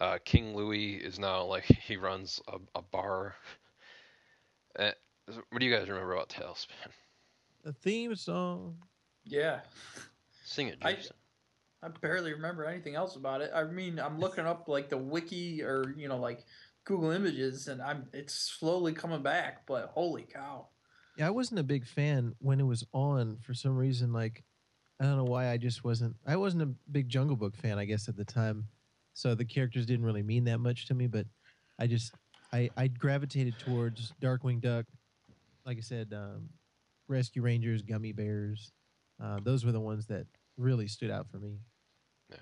Uh, King Louis is now like he runs a, a bar. Uh, what do you guys remember about TaleSpin? The theme song. Yeah, Sing it, I- Jason. I barely remember anything else about it. I mean, I'm looking up like the wiki or you know like Google Images, and I'm it's slowly coming back. But holy cow! Yeah, I wasn't a big fan when it was on for some reason. Like, I don't know why. I just wasn't. I wasn't a big Jungle Book fan, I guess, at the time. So the characters didn't really mean that much to me. But I just, I I gravitated towards Darkwing Duck. Like I said, um, Rescue Rangers, Gummy Bears. Uh, those were the ones that really stood out for me. Yeah,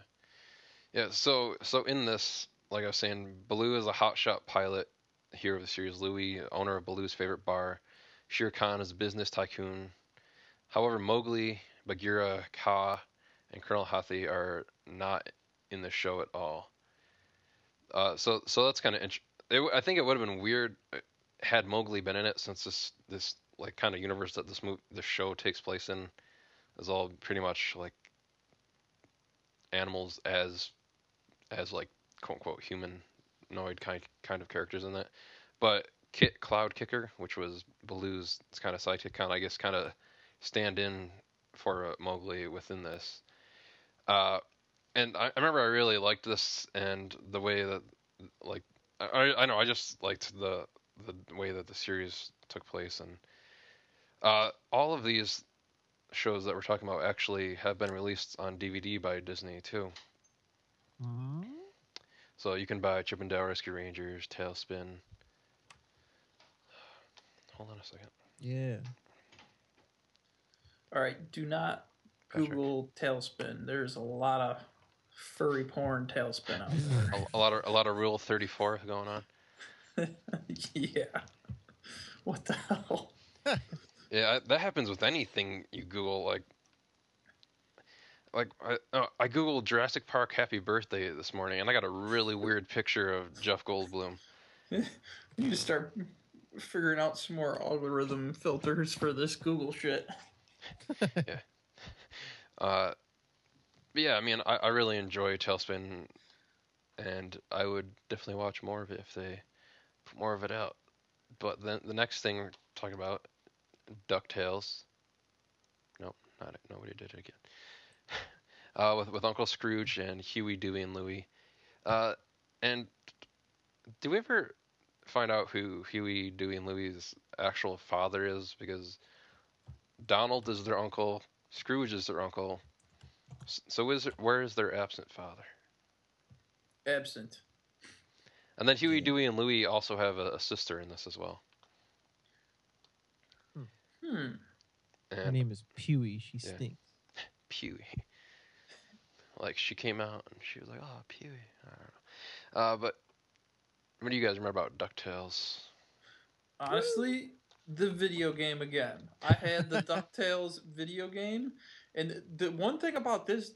yeah. so so in this, like I was saying, Baloo is a hotshot pilot, hero of the series. Louis, owner of Baloo's favorite bar. Shere Khan is a business tycoon. However, Mowgli, Bagheera, Kaa, and Colonel Hathi are not in the show at all. Uh, so so that's kind of int- it, w- I think it would have been weird uh, had Mowgli been in it, since this this like kind of universe that this move this show takes place in is all pretty much like animals as as like quote unquote humanoid kind kind of characters in that. But Kit Cloud Kicker, which was Baloo's kind of sidekick, kind of I guess kind of stand in for uh, Mowgli within this. Uh, and I, I remember I really liked this and the way that like I I know I just liked the the way that the series took place and uh, all of these shows that we're talking about actually have been released on DVD by Disney too. So you can buy Chip and Dale Rescue Rangers, TaleSpin. Hold on a second. Yeah. All right, do not Patrick. Google talespin. There's a lot of furry porn talespin out there. A, a lot of a lot of Rule 34 going on. yeah. What the hell? Yeah, that happens with anything you Google. Like, like I, uh, I googled Jurassic Park Happy Birthday this morning, and I got a really weird picture of Jeff Goldblum. You need to start figuring out some more algorithm filters for this Google shit. Uh, yeah, I mean, I, I really enjoy TaleSpin, and I would definitely watch more of it if they put more of it out. But then the next thing we're talking about, Ducktales. Nope, not it. Nobody did it again. Uh, with with Uncle Scrooge and Huey, Dewey, and Louie. Uh, and do we ever find out who Huey, Dewey, and Louie's actual father is? Because Donald is their uncle, Scrooge is their uncle. So is it, where is their absent father? Absent. And then Huey, Dewey, and Louie also have a, a sister in this as well. Hmm. Her name is Pewee. She Yeah. stinks. Pewee. Like she came out and she was like, "Oh, Pewee." I don't know. Uh, but what do you guys remember about Ducktales? Honestly, the video game again. I had the DuckTales video game, and the one thing about this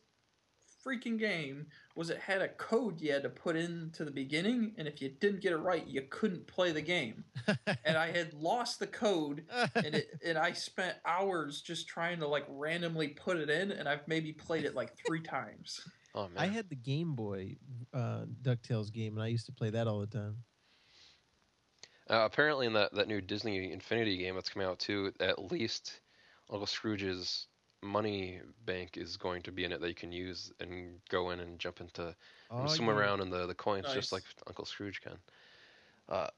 freaking game was it had a code you had to put into the beginning, and if you didn't get it right, you couldn't play the game. And I had lost the code, and it and I spent hours just trying to like randomly put it in, and I've maybe played it like three times. Oh man. I had the Game Boy uh, Ducktales game, and I used to play that all the time. Uh, apparently, in that, that new Disney Infinity game that's coming out too, at least Uncle Scrooge's money bank is going to be in it that you can use and go in and jump into Oh, and swim yeah. around in the, the coins just like Uncle Scrooge can. Uh,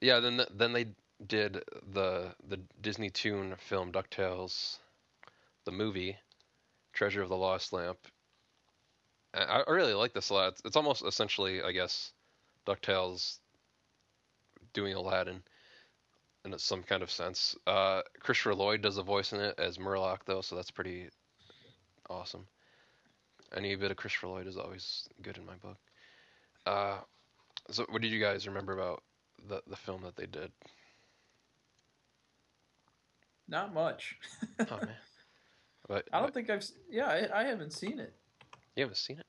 yeah, then th- then they did the the Disney Toon film Ducktales, the movie, Treasure of the Lost Lamp. I, I really like this a lot. It's, it's almost essentially, I guess, Ducktales doing Aladdin in some kind of sense. Uh, Christopher Lloyd does a voice in it as Merlock though, so that's pretty awesome. Any bit of Christopher Lloyd is always good in my book. Uh, so what did you guys remember about the the film that they did? Not much. Oh man, but I don't but think I've. Yeah, I, I haven't seen it. you haven't seen it.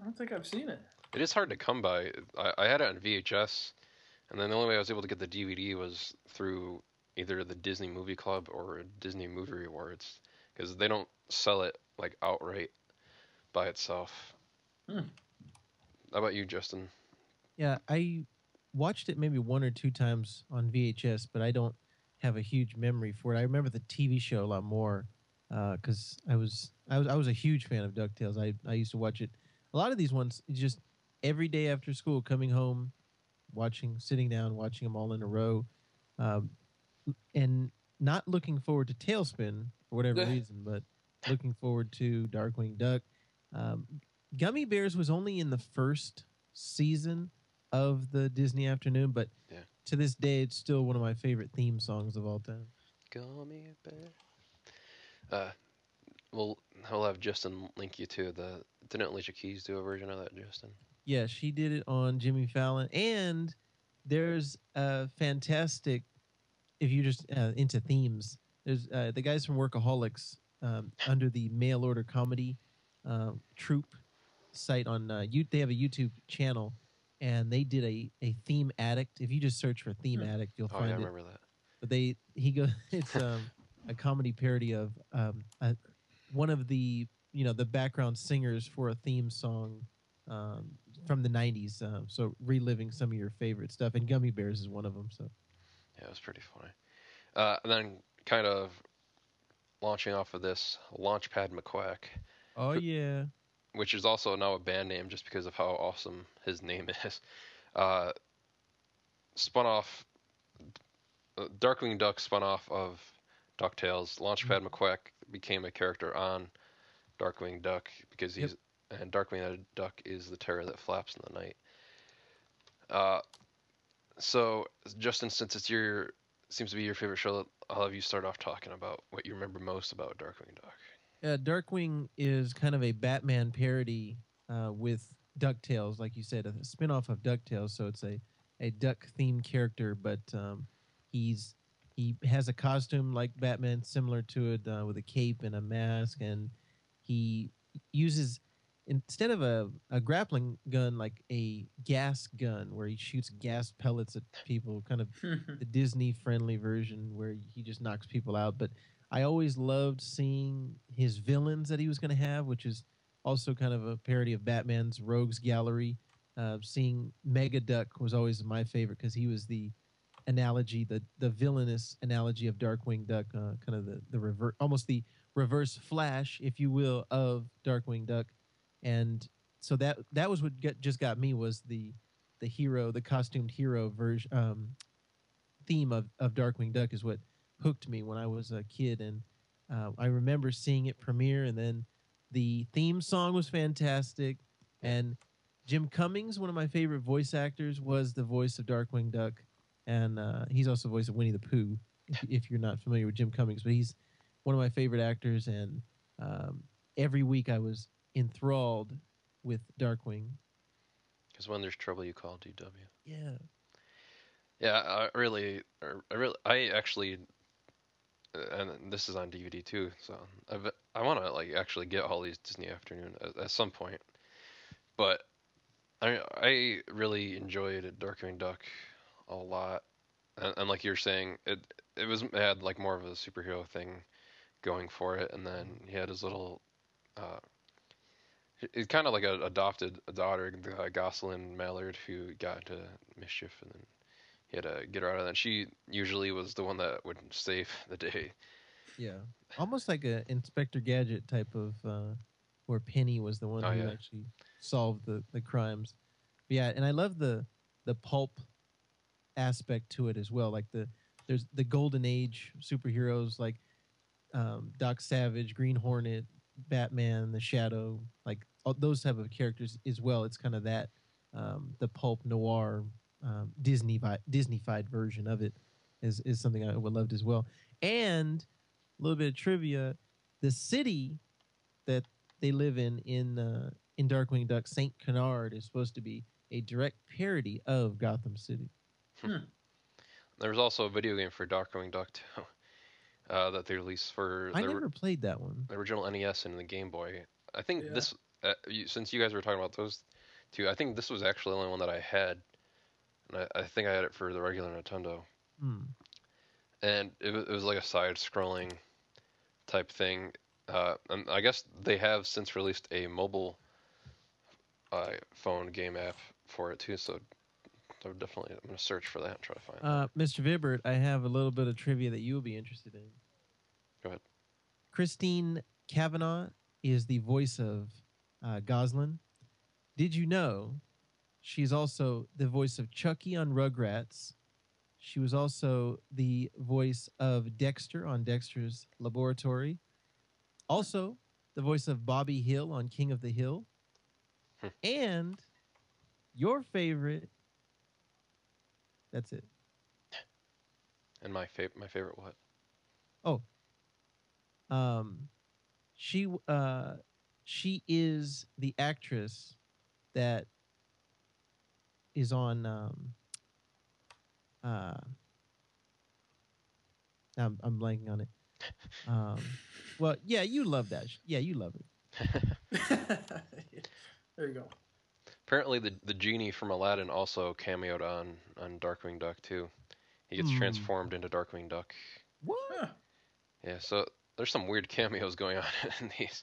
I don't think I've seen it. It is hard to come by. I, I had it on VHS, and then the only way I was able to get the DVD was through either the Disney Movie Club or Disney Movie Rewards, because they don't sell it like outright by itself. Hmm. How about you, Justin? Yeah, I watched it maybe one or two times on VHS, but I don't have a huge memory for it. I remember the TV show a lot more because I was I was I was a huge fan of Ducktales. I I used to watch it. A lot of these ones, just every day after school, coming home, watching, sitting down, watching them all in a row, um, and not looking forward to TaleSpin for whatever reason, but looking forward to Darkwing Duck. Um, Gummy Bears was only in the first season, of the Disney afternoon, but Yeah. to this day, it's still one of my favorite theme songs of all time. Gummy bear. Uh, we'll he'll have Justin link you to the. Didn't Alicia Keys do a version of that, Justin? Yeah, she did it on Jimmy Fallon, and there's a fantastic. If you're just uh, into themes, there's uh, the guys from Workaholics um, under the mail order comedy uh, troupe site on uh, you. They have a YouTube channel, and they did a a theme addict. If you just search for theme Hmm. addict, you'll Oh find yeah, I it. remember that. but they he goes it's um a comedy parody of um a, one of the you know the background singers for a theme song um from the 90s um, so reliving some of your favorite stuff and gummy bears is one of them so Yeah, it was pretty funny. Uh, and then kind of launching off of this, Launchpad McQuack, oh yeah which is also now a band name just because of how awesome his name is. Uh, spun off, Darkwing Duck spun off of DuckTales. Launchpad McQuack became a character on Darkwing Duck because Yep. And Darkwing Duck is the terror that flaps in the night. Uh, so Justin, since it's your seems to be your favorite show, I'll have you start off talking about what you remember most about Darkwing Duck. uh, darkwing is kind of a batman parody uh, with ducktales like you said a spin-off of ducktales so it's a, a duck themed character but um, he's he has a costume like batman similar to it uh, with a cape and a mask and he uses instead of a, a grappling gun like a gas gun where he shoots gas pellets at people kind of the Disney friendly version where he just knocks people out. But I always loved seeing his villains that he was going to have, which is also kind of a parody of Batman's Rogues Gallery. Uh, seeing Negaduck was always my favorite because he was the analogy, the the villainous analogy of Darkwing Duck, uh, kind of the the reverse, almost the reverse Flash, if you will, of Darkwing Duck, and so that that was what get, just got me was the the hero, the costumed hero version um, theme of, of Darkwing Duck is what hooked me when I was a kid, and uh, I remember seeing it premiere, and then the theme song was fantastic, and Jim Cummings, one of my favorite voice actors, was the voice of Darkwing Duck, and uh, he's also the voice of Winnie the Pooh. If, if you're not familiar with Jim Cummings, but he's one of my favorite actors, and um, every week I was enthralled with Darkwing. Because when there's trouble, you call DW. Yeah. Yeah, I really, I really, I actually, and this is on DVD too. So I've, I want to like actually get all these Disney Afternoon at, at some point. But I, I really enjoyed Darkwing Duck a lot, and, and like you're saying, it, it was it had like more of a superhero thing going for it, and then he had his little, uh, it's kind of like a adopted daughter, uh, Gosalyn Mallard, who got into mischief, and then he had to get her out of that. She usually was the one that would save the day. Yeah, almost like a Inspector Gadget type of, uh, where Penny was the one Oh, who yeah. actually solved the the crimes. But yeah, and I love the the pulp aspect to it as well. Like the there's the golden age superheroes like um, Doc Savage, Green Hornet, Batman, the Shadow, like those type of characters as well. It's kind of that um, the pulp noir um, Disney Disneyfied version of it is is something I would loved as well. And a little bit of trivia: the city that they live in in uh, in Darkwing Duck, Saint Canard, is supposed to be a direct parody of Gotham City. There was also a video game for Darkwing Duck too, uh, that they released for I the, never played that one. the original NES and the Game Boy. I think Yeah. this, uh, you, since you guys were talking about those two, I think this was actually the only one that I had, and I, I think I had it for the regular Nintendo. Hmm. and it was, it was like a side-scrolling type thing. Uh, and I guess they have since released a mobile uh, phone game app for it too. So I would definitely, I'm gonna search for that and try to find. Uh, Mr. Vibert, I have a little bit of trivia that you will be interested in. Go ahead. Christine Cavanaugh is the voice of uh, Gosalyn. Did you know she's also the voice of Chucky on Rugrats? She was also the voice of Dexter on Dexter's Laboratory. Also, the voice of Bobby Hill on King of the Hill. Hmm. and your favorite That's it. And my favorite, my favorite what? Oh, um, she uh, she is the actress that is on um uh I'm I'm blanking on it. Um, well, yeah, you love that. Yeah, you love it. there you go. Apparently, the the genie from Aladdin also cameoed on on Darkwing Duck too. He gets Hmm. transformed into Darkwing Duck. What? Yeah, so there's some weird cameos going on in these.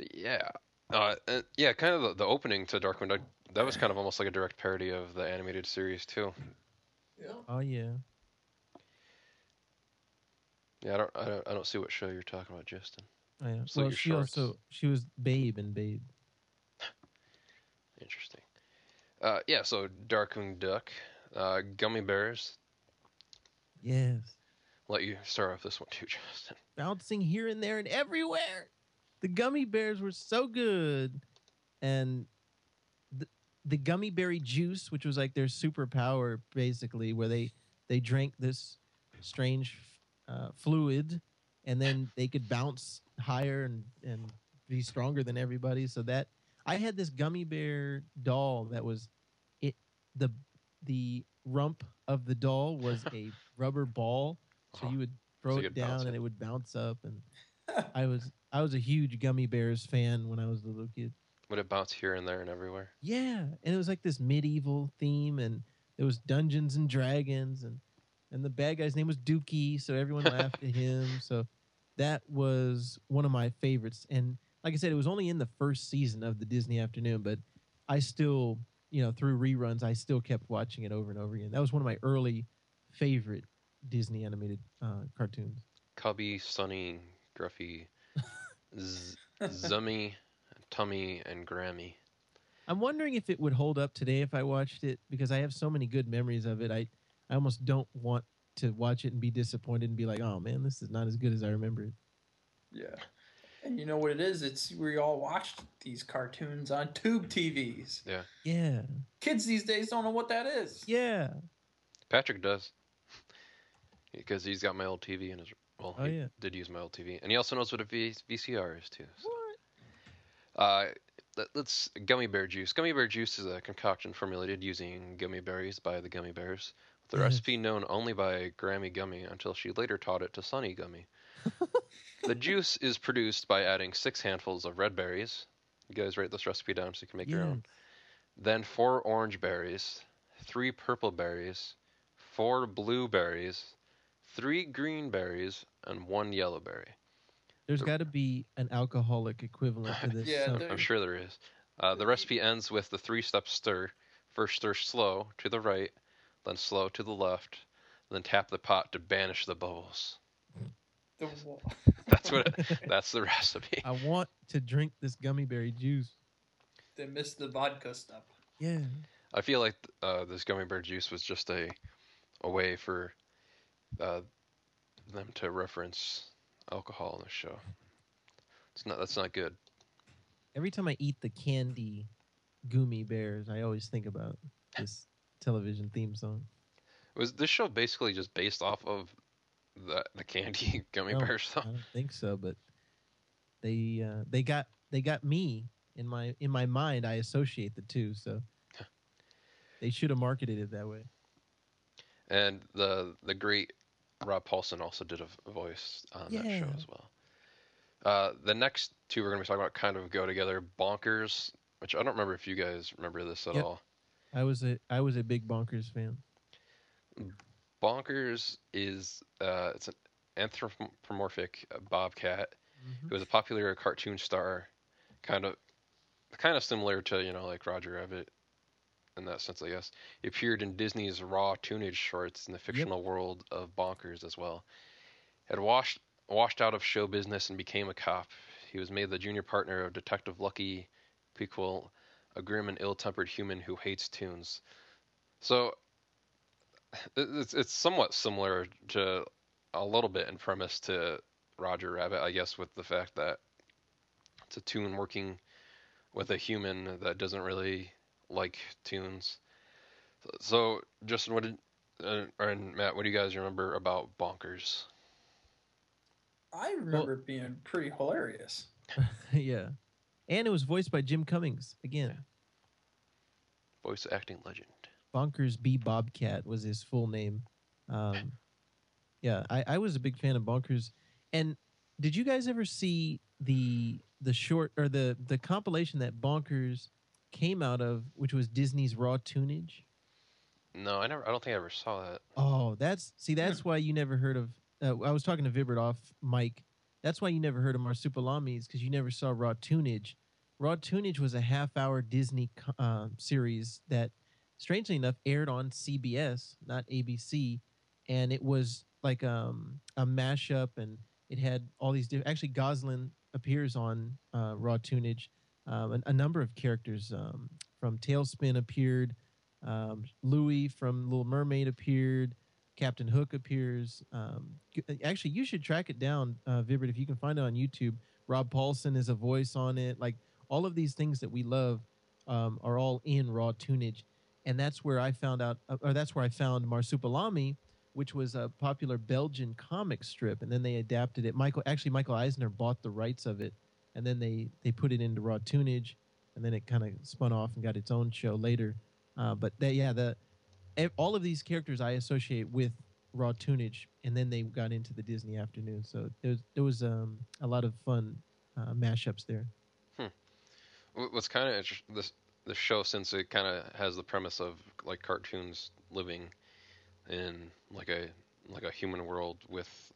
But yeah, uh, and yeah, kind of the, the opening to Darkwing Duck. That was kind of almost like a direct parody of the animated series too. Yeah. Oh yeah. Yeah, I don't, I don't, I don't see what show you're talking about, Justin. Oh, yeah. So well, your she shorts. also she was Babe and Babe. Interesting. Uh, yeah, so Darkwing Duck, uh, gummy bears. Yes. Let you start off this one too, Justin. bouncing here and there and everywhere. The gummy bears were so good, and the the gummy berry juice, which was like their superpower, basically, where they they drank this strange uh, fluid, and then they could bounce higher and and be stronger than everybody. So that I had this gummy bear doll that was it the the rump of the doll was a rubber ball, so you would throw So it down it. and it would bounce up and I was I was a huge gummy bears fan when I was a little kid. Would it bounce here and there and everywhere? Yeah, and it was like this medieval theme, and there was Dungeons and Dragons, and and the bad guy's name was Dookie, so everyone laughed at him. So that was one of my favorites. And like I said, it was only in the first season of the Disney Afternoon, but I still, you know, through reruns, I still kept watching it over and over again. That was one of my early favorite Disney animated uh, cartoons. Cubby, Sunny, Gruffy, Z- Zummy, Tummy, and Grammy. I'm wondering if it would hold up today if I watched it because I have so many good memories of it. I, I almost don't want to watch it and be disappointed and be like, oh man, this is not as good as I remember it. Yeah. And you know what it is? It's we all watched these cartoons on tube TVs. Yeah. Yeah, Kids these days don't know what that is. yeah, Patrick does. Because he's got my old TV in his. Well, Oh, he yeah. did use my old TV. And he also knows what a v- VCR is, too. So. What? Uh, let, let's. Gummy bear juice. Gummy bear juice is a concoction formulated using gummy berries by the gummy bears. The Yes. recipe known only by Grammy Gummy until she later taught it to Sunny Gummy. the juice is produced by adding six handfuls of red berries. You guys write this recipe down so you can make your own. Then four orange berries, three purple berries, four blueberries, three green berries, and one yellow berry. There's got to be an alcoholic equivalent to this. Yeah, there- I'm sure there is. Uh, the recipe ends with the three-step stir. First stir slow to the right, then slow to the left, then tap the pot to banish the bubbles. The That's what. It, that's the recipe. I want to drink this gummy berry juice. they missed the vodka stuff. Yeah, I feel like uh, this gummy bear juice was just a a way for uh, them to reference alcohol in the show. It's not. That's not good. every time I eat the candy gummy bears, I always think about this television theme song. Was this show basically just based off of the the candy gummy No, bears I don't think so, but they uh, they got they got me in my in my mind. I associate the two, so they should have marketed it that way. And the the great Rob Paulsen also did a voice on that show as well. Uh, the next two we're going to be talking about kind of go together. Bonkers, which I don't remember if you guys remember this at Yep. all. I was a I was a big Bonkers fan. Bonkers is uh, it's an anthropomorphic bobcat Mm-hmm. who was a popular cartoon star, kind of kind of similar to you know like Roger Rabbit in that sense, I guess. He appeared in Disney's Raw Toonage shorts in the fictional world of Bonkers as well. Had washed washed out of show business and became a cop. He was made the junior partner of Detective Lucky Piquel, a grim and ill-tempered human who hates toons. So it's it's somewhat similar to a little bit in premise to Roger Rabbit, I guess, with the fact that it's a toon working with a human that doesn't really like toons. So, Justin, what did uh, and Matt, what do you guys remember about Bonkers? I remember it being pretty hilarious. yeah. And it was voiced by Jim Cummings again. Voice acting legend. Bonkers B. Bobcat was his full name. Um, yeah, I, I was a big fan of Bonkers. And did you guys ever see the the short or the the compilation that Bonkers came out of, which was Disney's Raw Toonage? No, I never. I don't think I ever saw that. Oh, that's see, that's why you never heard of. Uh, I was talking to Vibert off Mike. That's why you never heard of Marsupilami's because you never saw Raw Toonage. Raw Toonage was a half-hour Disney uh, series that, strangely enough, aired on CBS, not ABC, and it was like um, a mashup, and it had all these. Diff- Actually, Gosalyn appears on uh, Raw Tunage. Um, a, number of characters um, from TaleSpin appeared. Um, Louis from Little Mermaid appeared. Captain Hook appears. Um, actually, you should track it down, uh, Vibert, if you can find it on YouTube. Rob Paulsen is a voice on it. Like all of these things that we love um, are all in Raw Toonage, and that's where I found out, uh, or that's where I found Marsupilami, which was a popular Belgian comic strip, and then they adapted it. Michael, actually, Michael Eisner bought the rights of it, and then they they put it into Raw Toonage, and then it kind of spun off and got its own show later. Uh, but they, yeah, the all of these characters I associate with Raw Toonage, and then they got into the Disney Afternoon. So there was there was um, a lot of fun uh, mashups there. Wh- What's kind of interesting this the show since it kind of has the premise of like cartoons living in like a like a human world with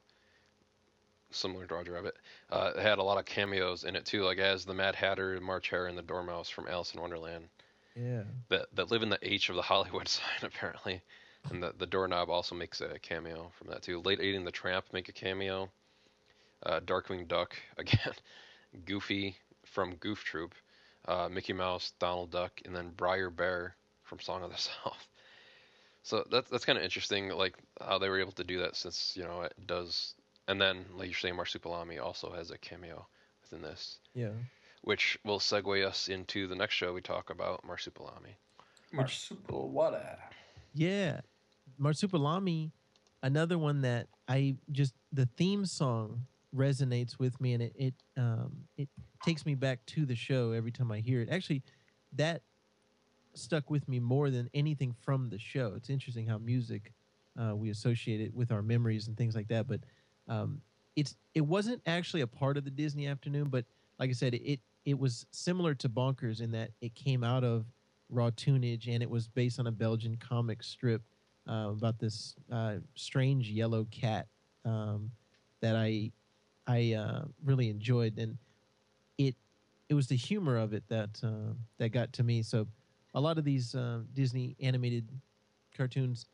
similar to Roger Rabbit. Uh, it had a lot of cameos in it too, like as the Mad Hatter, March Hare, and the Dormouse from Alice in Wonderland Yeah, that that live in the H of the Hollywood sign apparently, and the the doorknob also makes a cameo from that too. Lady and the Tramp make a cameo. Uh, Darkwing Duck again, Goofy from Goof Troop, uh, Mickey Mouse, Donald Duck, and then Br'er Bear from Song of the South. So that's that's kind of interesting, like how they were able to do that since you know it does. And then, like you're saying, Marsupilami also has a cameo within this, yeah. which will segue us into the next show we talk about, Marsupilami. Marsupial, what. Yeah, Marsupilami, another one that I just the theme song resonates with me, and it it um it takes me back to the show every time I hear it. Actually, that stuck with me more than anything from the show. It's interesting how music uh, we associate it with our memories and things like that, but um, it's it wasn't actually a part of the Disney Afternoon, but like I said, it it was similar to Bonkers in that it came out of Raw Toonage and it was based on a Belgian comic strip uh, about this uh, strange yellow cat um, that I I uh, really enjoyed, and it it was the humor of it that uh, that got to me. So a lot of these uh, Disney animated cartoons,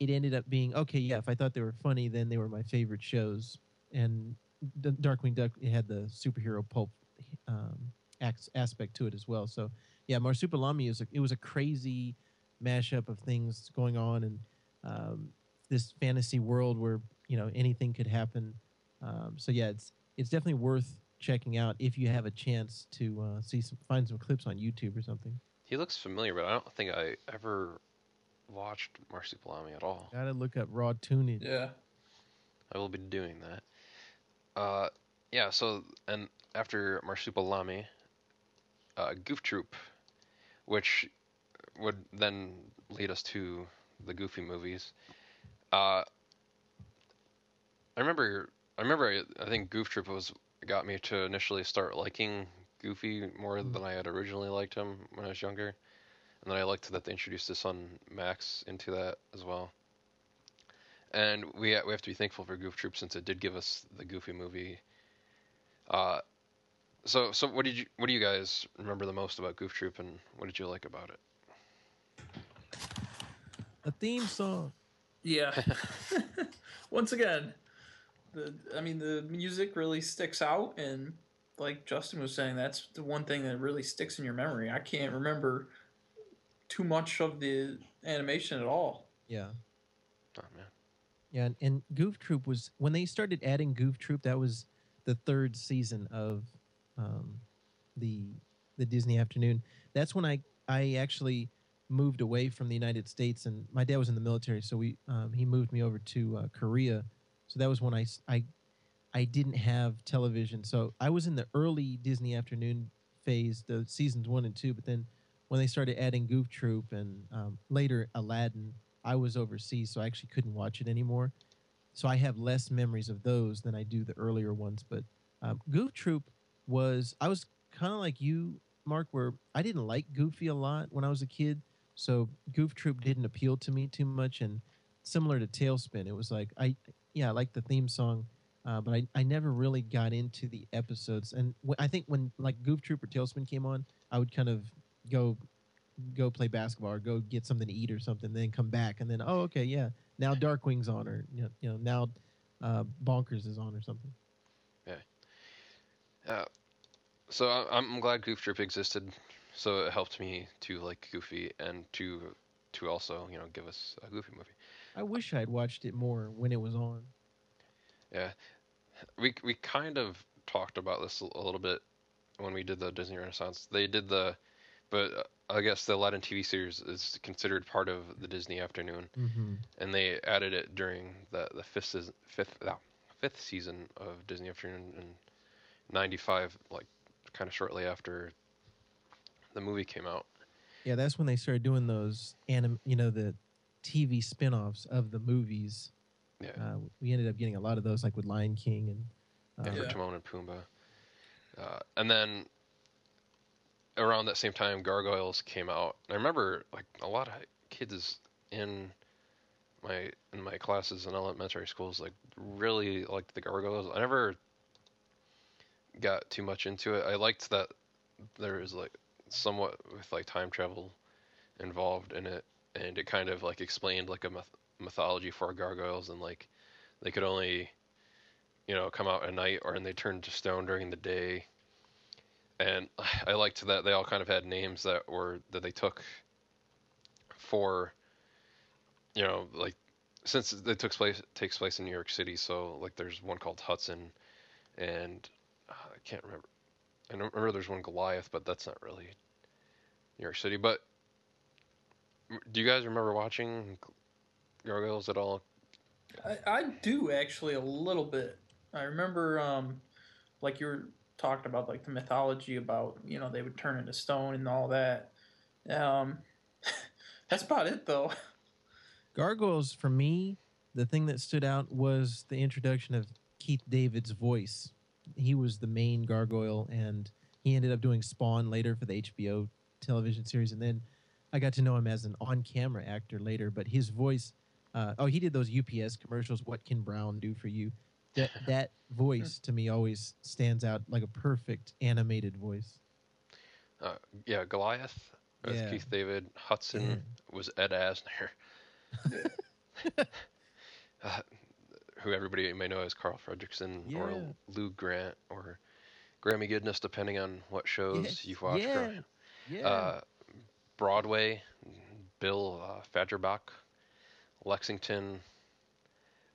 it ended up being okay. Yeah, if I thought they were funny, then they were my favorite shows. And the Darkwing Duck had the superhero pulp um, aspect to it as well. So yeah, Marsupilami is a, it was a crazy mashup of things going on and um, this fantasy world where you know anything could happen. Um, so yeah, it's it's definitely worth checking out if you have a chance to uh, see some find some clips on YouTube or something. He looks familiar, but I don't think I ever watched Marsupilami at all. Gotta look up Raw Toonage. Yeah. I will be doing that. Uh, yeah. So and after Marsupilami, uh, Goof Troop, which would then lead us to the Goofy movies. Uh, I remember. I remember. I, I think Goof Troop was got me to initially start liking Goofy more than I had originally liked him when I was younger, and then I liked that they introduced his son Max into that as well. And we we have to be thankful for Goof Troop since it did give us the Goofy movie. Uh, so so what did you what do you guys remember the most about Goof Troop and what did you like about it? A theme song. Yeah. Once again, the I mean the music really sticks out and like Justin was saying that's the one thing that really sticks in your memory. I can't remember too much of the animation at all. Yeah. Oh man. Yeah, and, and Goof Troop was when they started adding Goof Troop. That was the third season of um, the the Disney Afternoon. That's when I I actually moved away from the United States, and my dad was in the military, so we um, he moved me over to uh, Korea. So that was when I, I I didn't have television, so I was in the early Disney afternoon phase, the seasons one and two. But then when they started adding Goof Troop and um, later Aladdin, I was overseas, so I actually couldn't watch it anymore. So I have less memories of those than I do the earlier ones. But um, Goof Troop was I was kind of like you, Mark, where I didn't like Goofy a lot when I was a kid. So Goof Troop didn't appeal to me too much, and similar to TaleSpin, it was like I yeah I like the theme song, uh, but I, I never really got into the episodes. And wh- I think when like Goof Troop or TaleSpin came on, I would kind of go go play basketball or go get something to eat or something, then come back and then oh okay yeah now Darkwing's on or you know, you know now uh, Bonkers is on or something. Yeah. Uh, so I- I'm glad Goof Troop existed. So it helped me to like Goofy and to to also you know give us a Goofy movie. I wish I'd watched it more when it was on. Yeah, we we kind of talked about this a little bit when we did the Disney Renaissance. They did the, but uh, I guess the Aladdin TV series is considered part of the Disney Afternoon, Mm-hmm. and they added it during the the fifth season, fifth uh, fifth season of Disney Afternoon in '95, like kind of shortly after the movie came out. Yeah, that's when they started doing those anim, you know, the TV spin-offs of the movies. Yeah. Uh, we ended up getting a lot of those, like with Lion King and. Yeah, for Yeah. Timon and Pumbaa. Uh, and then around that same time, Gargoyles came out. I remember like a lot of kids in my in my classes in elementary schools like really liked the Gargoyles. I never got too much into it. I liked that there was like somewhat with like time travel involved in it, and it kind of like explained like a myth- mythology for gargoyles and like they could only you know, come out at night or and they turn to stone during the day. And I liked that they all kind of had names that were that they took for you know, like since it took place takes place in New York City, so like there's one called Hudson and uh, I can't remember. I remember there's one Goliath, but that's not really New York City. But do you guys remember watching Gargoyles at all? I, I do actually a little bit. I remember, um, like you were talking about, like the mythology about you know they would turn into stone and all that. Um, that's about it though. Gargoyles, for me, the thing that stood out was the introduction of Keith David's voice. He was the main gargoyle, and he ended up doing Spawn later for the HBO television series. And then I got to know him as an on camera actor later, but his voice uh, oh, he did those UPS commercials. What can Brown do for you? That that voice to me always stands out like a perfect animated voice. Uh, yeah, Goliath with Yeah. Keith David. Hudson was Ed Asner, uh, who everybody may know as Carl Fredricksen or Lou Grant or Granny Goodness, depending on what shows Yes, you've watched. yeah, Yeah. Uh, Broadway, Bill uh, Fagerbakke, Lexington,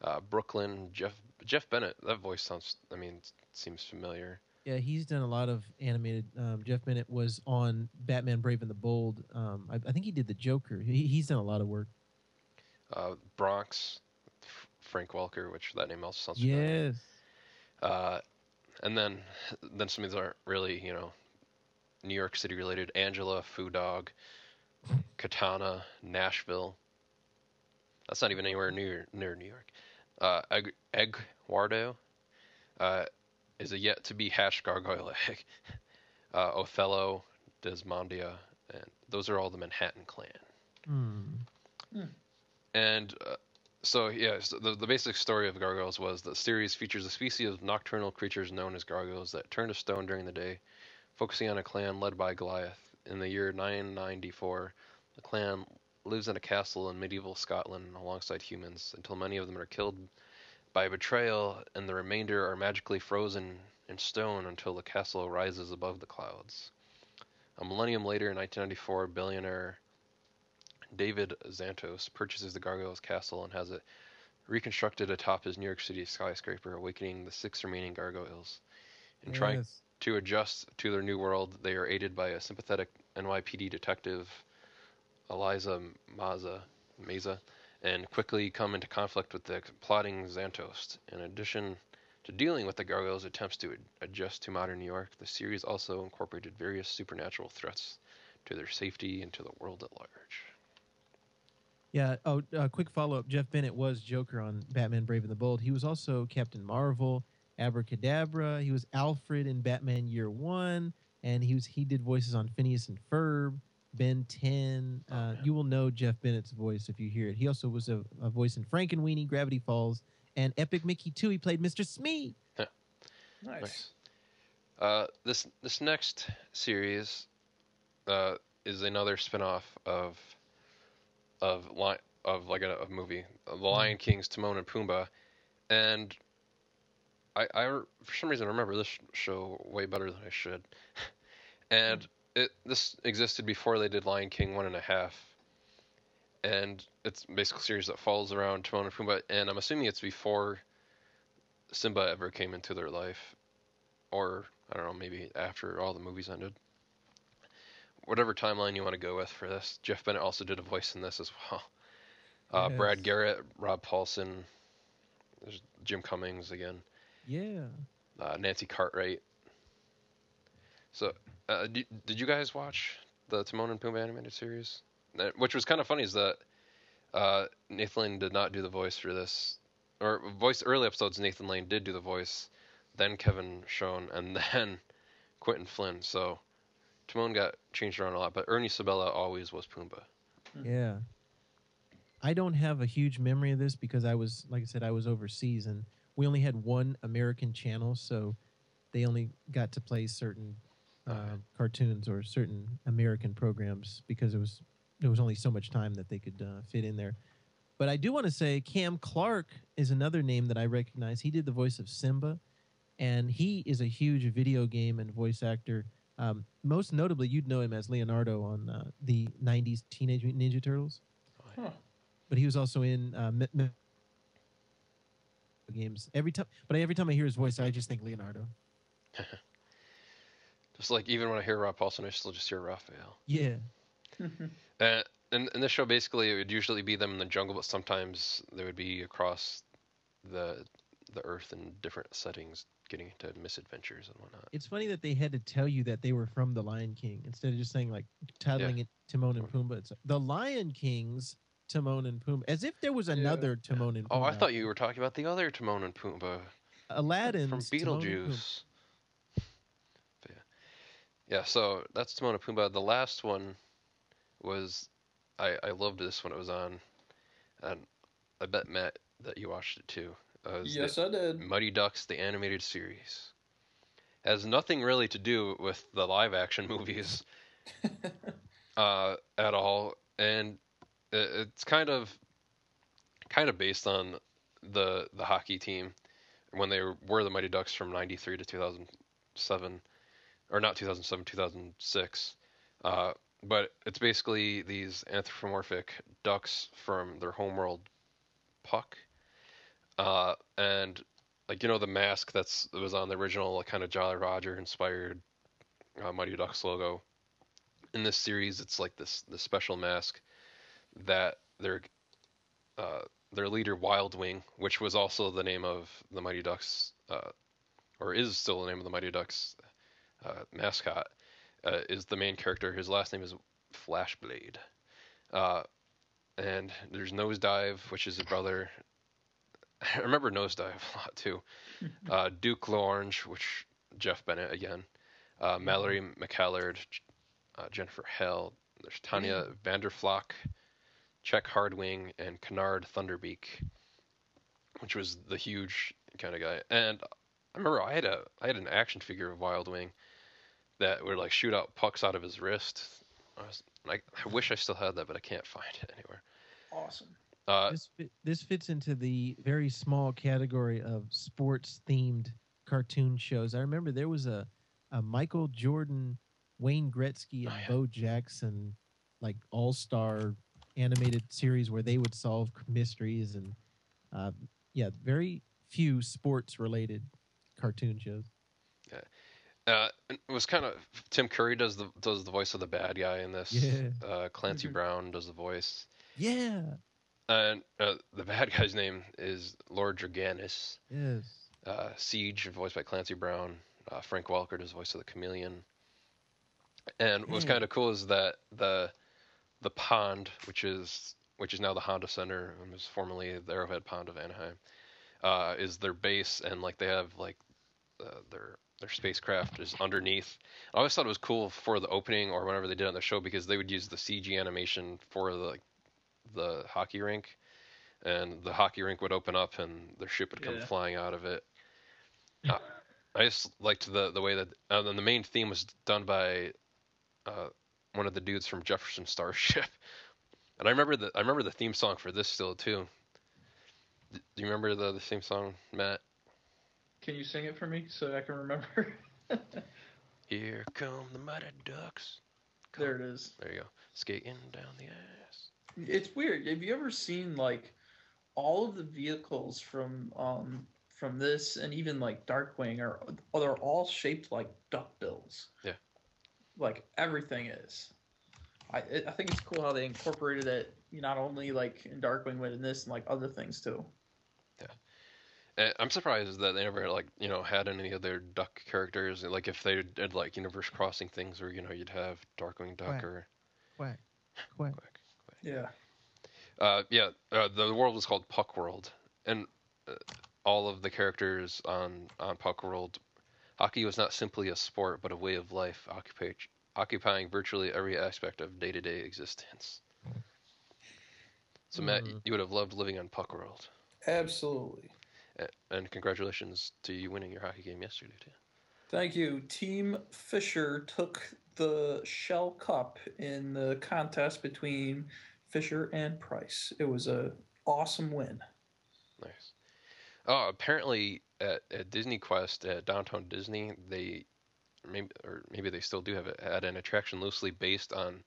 uh, Brooklyn, Jeff Jeff Bennett. That voice sounds. I mean, seems familiar. Yeah, he's done a lot of animated. Um, Jeff Bennett was on Batman: Brave and the Bold. Um, I, I think he did the Joker. He, he's done a lot of work. Uh, Bronx, F- Frank Welker, which that name also sounds familiar. Yes. Uh, and then then some of these aren't really you know New York City related. Angela, Foo Dog, Katana, Nashville. That's not even anywhere near near New York. Uh, Egg, Eggwardo uh, is a yet to be hatched gargoyle egg. Uh, Othello, Desdemona, and those are all the Manhattan clan. Hmm. And uh, so, yeah, so the, the basic story of gargoyles was that the series features a species of nocturnal creatures known as gargoyles that turn to stone during the day, focusing on a clan led by Goliath. In the year 994, the clan lives in a castle in medieval Scotland alongside humans until many of them are killed by betrayal, and the remainder are magically frozen in stone until the castle rises above the clouds. A millennium later, in 1994, billionaire David Xanatos purchases the Gargoyles Castle and has it reconstructed atop his New York City skyscraper, awakening the six remaining gargoyles. In trying to adjust to their new world, they are aided by a sympathetic NYPD detective, Eliza Maza, Meza, and quickly come into conflict with the plotting Xanatos. In addition to dealing with the gargoyles' attempts to adjust to modern New York, the series also incorporated various supernatural threats to their safety and to the world at large. Yeah. Oh, uh, quick follow up. Jeff Bennett was Joker on Batman: Brave and the Bold. He was also Captain Marvel, Abracadabra. He was Alfred in Batman Year One, and he was he did voices on Phineas and Ferb, Ben Ten. Oh, Uh, man. you will know Jeff Bennett's voice if you hear it. He also was a, a voice in Frankenweenie, Gravity Falls, and Epic Mickey Two. He played Mr. Smee. Nice. Nice. Uh, this this next series uh, is another spin-off of of li- of like a, a movie, uh, The Lion King's Timon and Pumbaa, and I, I for some reason remember this show way better than I should, and it this existed before they did Lion King one and a half, and it's basically a series that follows around Timon and Pumbaa, and I'm assuming it's before Simba ever came into their life, or I don't know, maybe after all the movies ended. Whatever timeline you want to go with for this, Jeff Bennett also did a voice in this as well. Uh, Yes. Brad Garrett, Rob Paulsen, there's Jim Cummings again, Yeah. uh, Nancy Cartwright. So, uh, did, did you guys watch the Timon and Pumbaa animated series? Which was kind of funny is that uh, Nathan Lane did not do the voice for this, or voice early episodes. Nathan Lane did do the voice, then Kevin Schon, and then Quinton Flynn. So Timon got changed around a lot, but Ernie Sabella always was Pumbaa. Yeah. I don't have a huge memory of this because I was, like I said, I was overseas and we only had one American channel, so they only got to play certain uh, cartoons or certain American programs because it was there was only so much time that they could uh, fit in there. But I do want to say Cam Clarke is another name that I recognize. He did the voice of Simba, and he is a huge video game and voice actor. Um, most notably, you'd know him as Leonardo on uh, the '90s Teenage Mutant Ninja Turtles. Huh. But he was also in uh, games every time. But every time I hear his voice, I just think Leonardo. Just like even when I hear Rob Paulsen, I still just hear Raphael. Yeah, Uh, in, in this show, basically, it would usually be them in the jungle, but sometimes they would be across the the earth in different settings, getting into misadventures and whatnot. it's funny that they had to tell you that they were from the Lion King instead of just saying like titling it Timon and Pumbaa. It's the Lion King's Timon and Pumbaa, as if there was another Timon and Pumbaa. Oh, I thought you were talking about the other Timon and Pumbaa Aladdin from Beetlejuice. Yeah, so that's Timon and Pumbaa. The last one was I I loved this when it was on, and I bet Matt that you watched it too. Uh, it Yes, I did. Mighty Ducks, the animated series. Has nothing really to do with the live action movies uh, at all, and it, it's kind of kind of based on the the hockey team when they were the Mighty Ducks from '93 to 2007, or not 2007, 2006. Uh, but it's basically these anthropomorphic ducks from their homeworld, Puck, uh, and like you know the mask that's that was on the original like, kind of Jolly Roger inspired uh, Mighty Ducks logo. In this series, it's like this this special mask that their uh, their leader Wild Wing, which was also the name of the Mighty Ducks, uh, or is still the name of the Mighty Ducks uh, mascot, uh, is the main character. His last name is Flashblade. Uh, and there's Nosedive, which is a brother. I remember Nosedive a lot too. Uh, Duke L'Orange, which Jeff Bennett again. Uh, Mallory McMallard, uh, Jennifer Hale. There's Tanya Vanderflock, Check Hardwing, and Canard Thunderbeak, which was the huge kind of guy. And I remember I had a I had an action figure of Wild Wing that would like shoot out pucks out of his wrist. I, was, I, I wish I still had that, but I can't find it anywhere. Awesome. Uh, this fit, this fits into the very small category of sports themed cartoon shows. I remember there was a, a Michael Jordan, Wayne Gretzky, and Oh, yeah. Bo Jackson like all star animated series where they would solve mysteries and uh, yeah, very few sports related cartoon shows. Uh, it was kind of Tim Curry does the does the voice of the bad guy in this. Yeah. Uh, Clancy Mhm. Brown does the voice, Yeah. and uh, the bad guy's name is Lord Dragaunus. Yes. Uh, Siege, voiced by Clancy Brown. Uh, Frank Welker does the voice of the chameleon. And what's kind of cool is that the the pond, which is which is now the Honda Center, and was formerly the Arrowhead Pond of Anaheim, uh, is their base, and like they have like uh, their their spacecraft is underneath. I always thought it was cool for the opening or whenever they did on the show because they would use the CG animation for the the hockey rink, and the hockey rink would open up and their ship would come Yeah. flying out of it. Uh, I just liked the the way that uh, then the main theme was done by uh, one of the dudes from Jefferson Starship, and I remember the I remember the theme song for this still too. Do you remember the the theme song, Matt? Can you sing it for me so I can remember? Here come the mighty ducks. there it is. There you go, skating down the ice. It's weird. Have you ever seen like all of the vehicles from um from this and even like Darkwing are they're all shaped like duckbills. Yeah. Like everything is. I I think it's cool how they incorporated it not only like in Darkwing but in this and like other things too. And I'm surprised that they never like you know had any of their duck characters. Like if they did like universe crossing things, where you know you'd have Darkwing Duck Quack. or Quack. Quack. Quack. Yeah. Uh, yeah, uh, the world was called Puck World, and uh, all of the characters on on Puck World, hockey was not simply a sport, but a way of life, occupy, occupying virtually every aspect of day to day existence. So Matt, Hmm. you would have loved living on Puck World, Absolutely. And congratulations to you winning your hockey game yesterday too. Thank you. Team Fisher took the Shell Cup in the contest between Fisher and Price. It was a awesome win. Nice. Oh, apparently at, at Disney Quest at Downtown Disney, they maybe or maybe they still do have it had an attraction loosely based on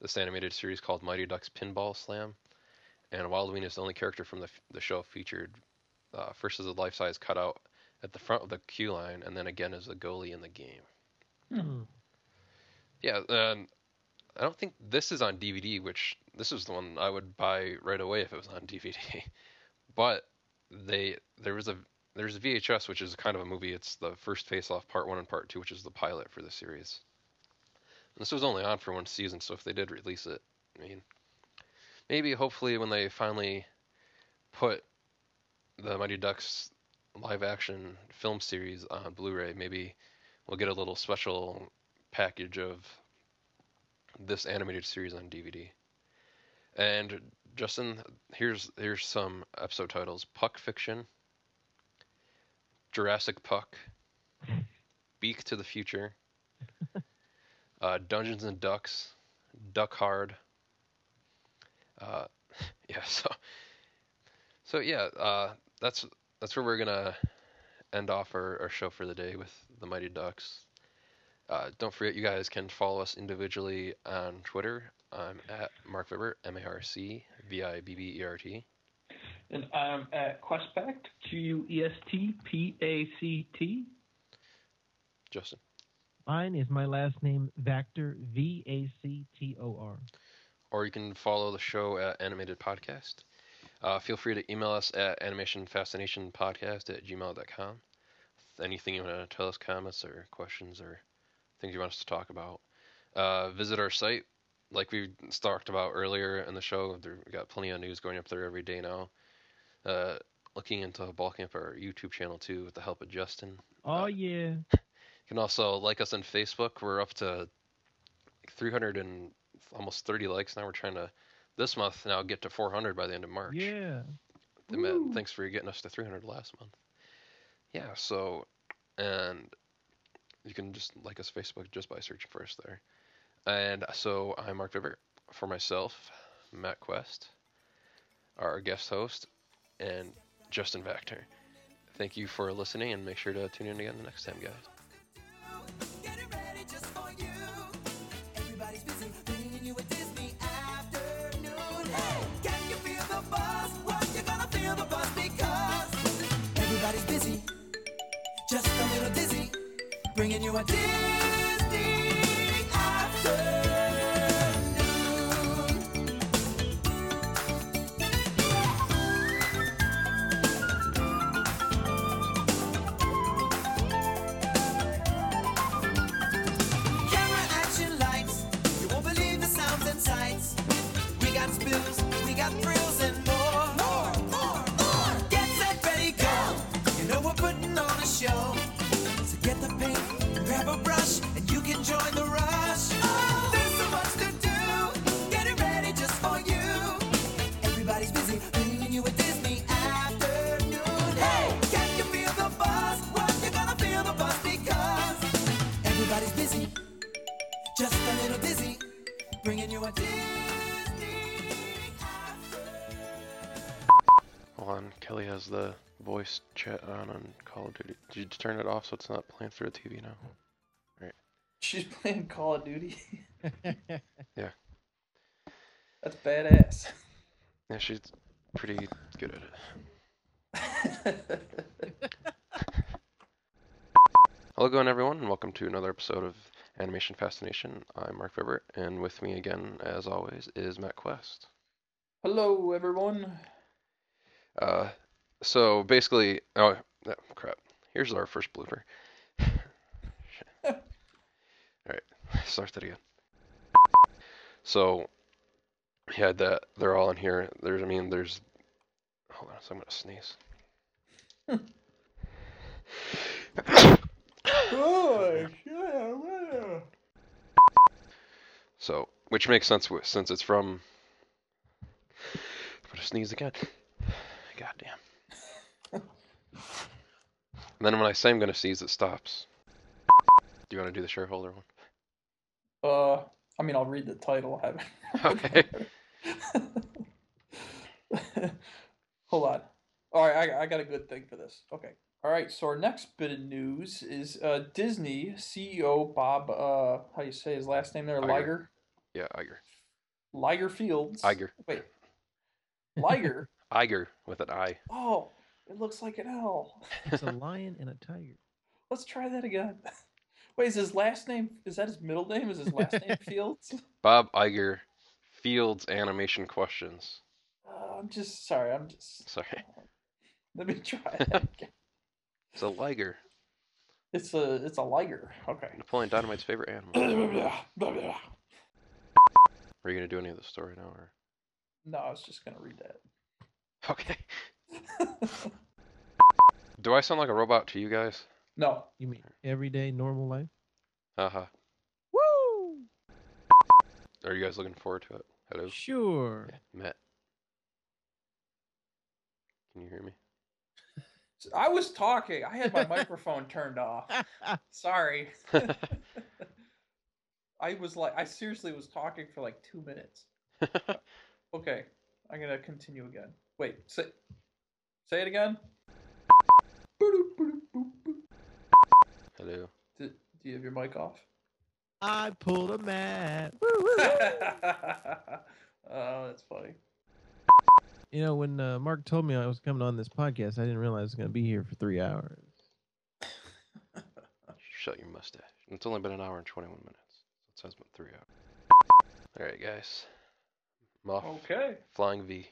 this animated series called Mighty Ducks Pinball Slam, and Wildwing is the only character from the the show featured uh, first as a life size cutout at the front of the queue line, and then again as a goalie in the game. Hmm. Yeah, um, I don't think this is on DVD, which this is the one I would buy right away if it was on DVD. but they there was a there's a VHS, which is kind of a movie. It's the first Face Off Part One and Part Two, which is the pilot for the series. And this was only on for one season, so if they did release it, I mean, maybe hopefully when they finally put the Mighty Ducks live action film series on Blu-ray, maybe we'll get a little special package of this animated series on DVD. And Justin, here's here's some episode titles: Puck Fiction, Jurassic Puck, Beak to the Future, uh, Dungeons and Ducks, Duck Hard. Uh, yeah, so so yeah, uh, that's that's where we're gonna end off our, our show for the day with the Mighty Ducks. Uh, don't forget, you guys can follow us individually on Twitter. I'm at Mark Vibert, M A R C V I B B E R T. And I'm at Questpact, Q U E S T P A C T. Justin. Mine is my last name, Vactor, V A C T O R. Or you can follow the show at Animated Podcast. Uh, feel free to email us at animationfascinationpodcast at gmail.com. Anything you want to tell us, comments or questions or things you want us to talk about. Uh, visit our site. Like we talked about earlier in the show, there, we got plenty of news going up there every day now. Uh, looking into bulking up our YouTube channel too with the help of Justin. Oh, yeah. You can also like us on Facebook. We're up to 300 and almost 30 likes now. We're trying to this month now get to 400 by the end of March. Yeah. Matt, thanks for getting us to 300 last month. Yeah, so and you can just like us Facebook just by searching for us there. And so I'm Mark Vibert for myself, Matt Quest, our guest host, and Justin Vactor. Thank you for listening, and make sure to tune in again the next time, guys. Bringing you a Call of Duty. Did you turn it off so it's not playing through the TV now? Right. She's playing Call of Duty. Yeah. That's badass. Yeah, she's pretty good at it. Hello again, everyone, and welcome to another episode of Animation Fascination. I'm Mark Vibert, and with me again, as always, is Matt Quest. Hello, everyone. Uh, so basically, oh no, crap. Here's our first blooper. All right, start that again. So, yeah, that they're all in here. There's, I mean, there's. Hold on, so I'm gonna sneeze. Oh, yeah, So, which makes sense since it's from. I'm gonna sneeze again. God damn. And then when I say I'm gonna sneeze, it stops. Do you want to do the shareholder one? Uh, I mean, I'll read the title. Okay. Hold on. All right, I, I got a good thing for this. Okay. All right. So our next bit of news is uh, Disney CEO Bob. Uh, how do you say his last name there? Iger. Liger. Yeah, Iger. Liger Fields. Iger. Wait. Liger. Iger with an I. oh, it looks like an L. It's a lion and a tiger. Let's try that again. Wait, is his last name? Is that his middle name? Is his last name Fields? Bob Iger, Fields Animation Questions. Uh, I'm just sorry. I'm just. Sorry. Let me try that again. It's a liger. It's a it's a liger. Okay. Napoleon Dynamite's favorite animal. Are you gonna do any of the story now, or? No, I was just gonna read that. Okay. Do I sound like a robot to you guys? no. You mean everyday normal life? Uh huh. Woo! Are you guys looking forward to it? Hello, Sure. Matt. Can you hear me? I was talking. I had my microphone turned off. Sorry. I was like, I seriously was talking for like two minutes. Okay, I'm gonna continue again. Wait, say, say it again. Hello. Do, do you have your mic off? I pulled a mat. Woo, woo. oh, that's funny. You know, when uh, Mark told me I was coming on this podcast, I didn't realize I was going to be here for three hours. Shut your mustache. It's only been an hour and 21 minutes. So it says about three hours. All right, guys. I'm off. Okay. Flying V.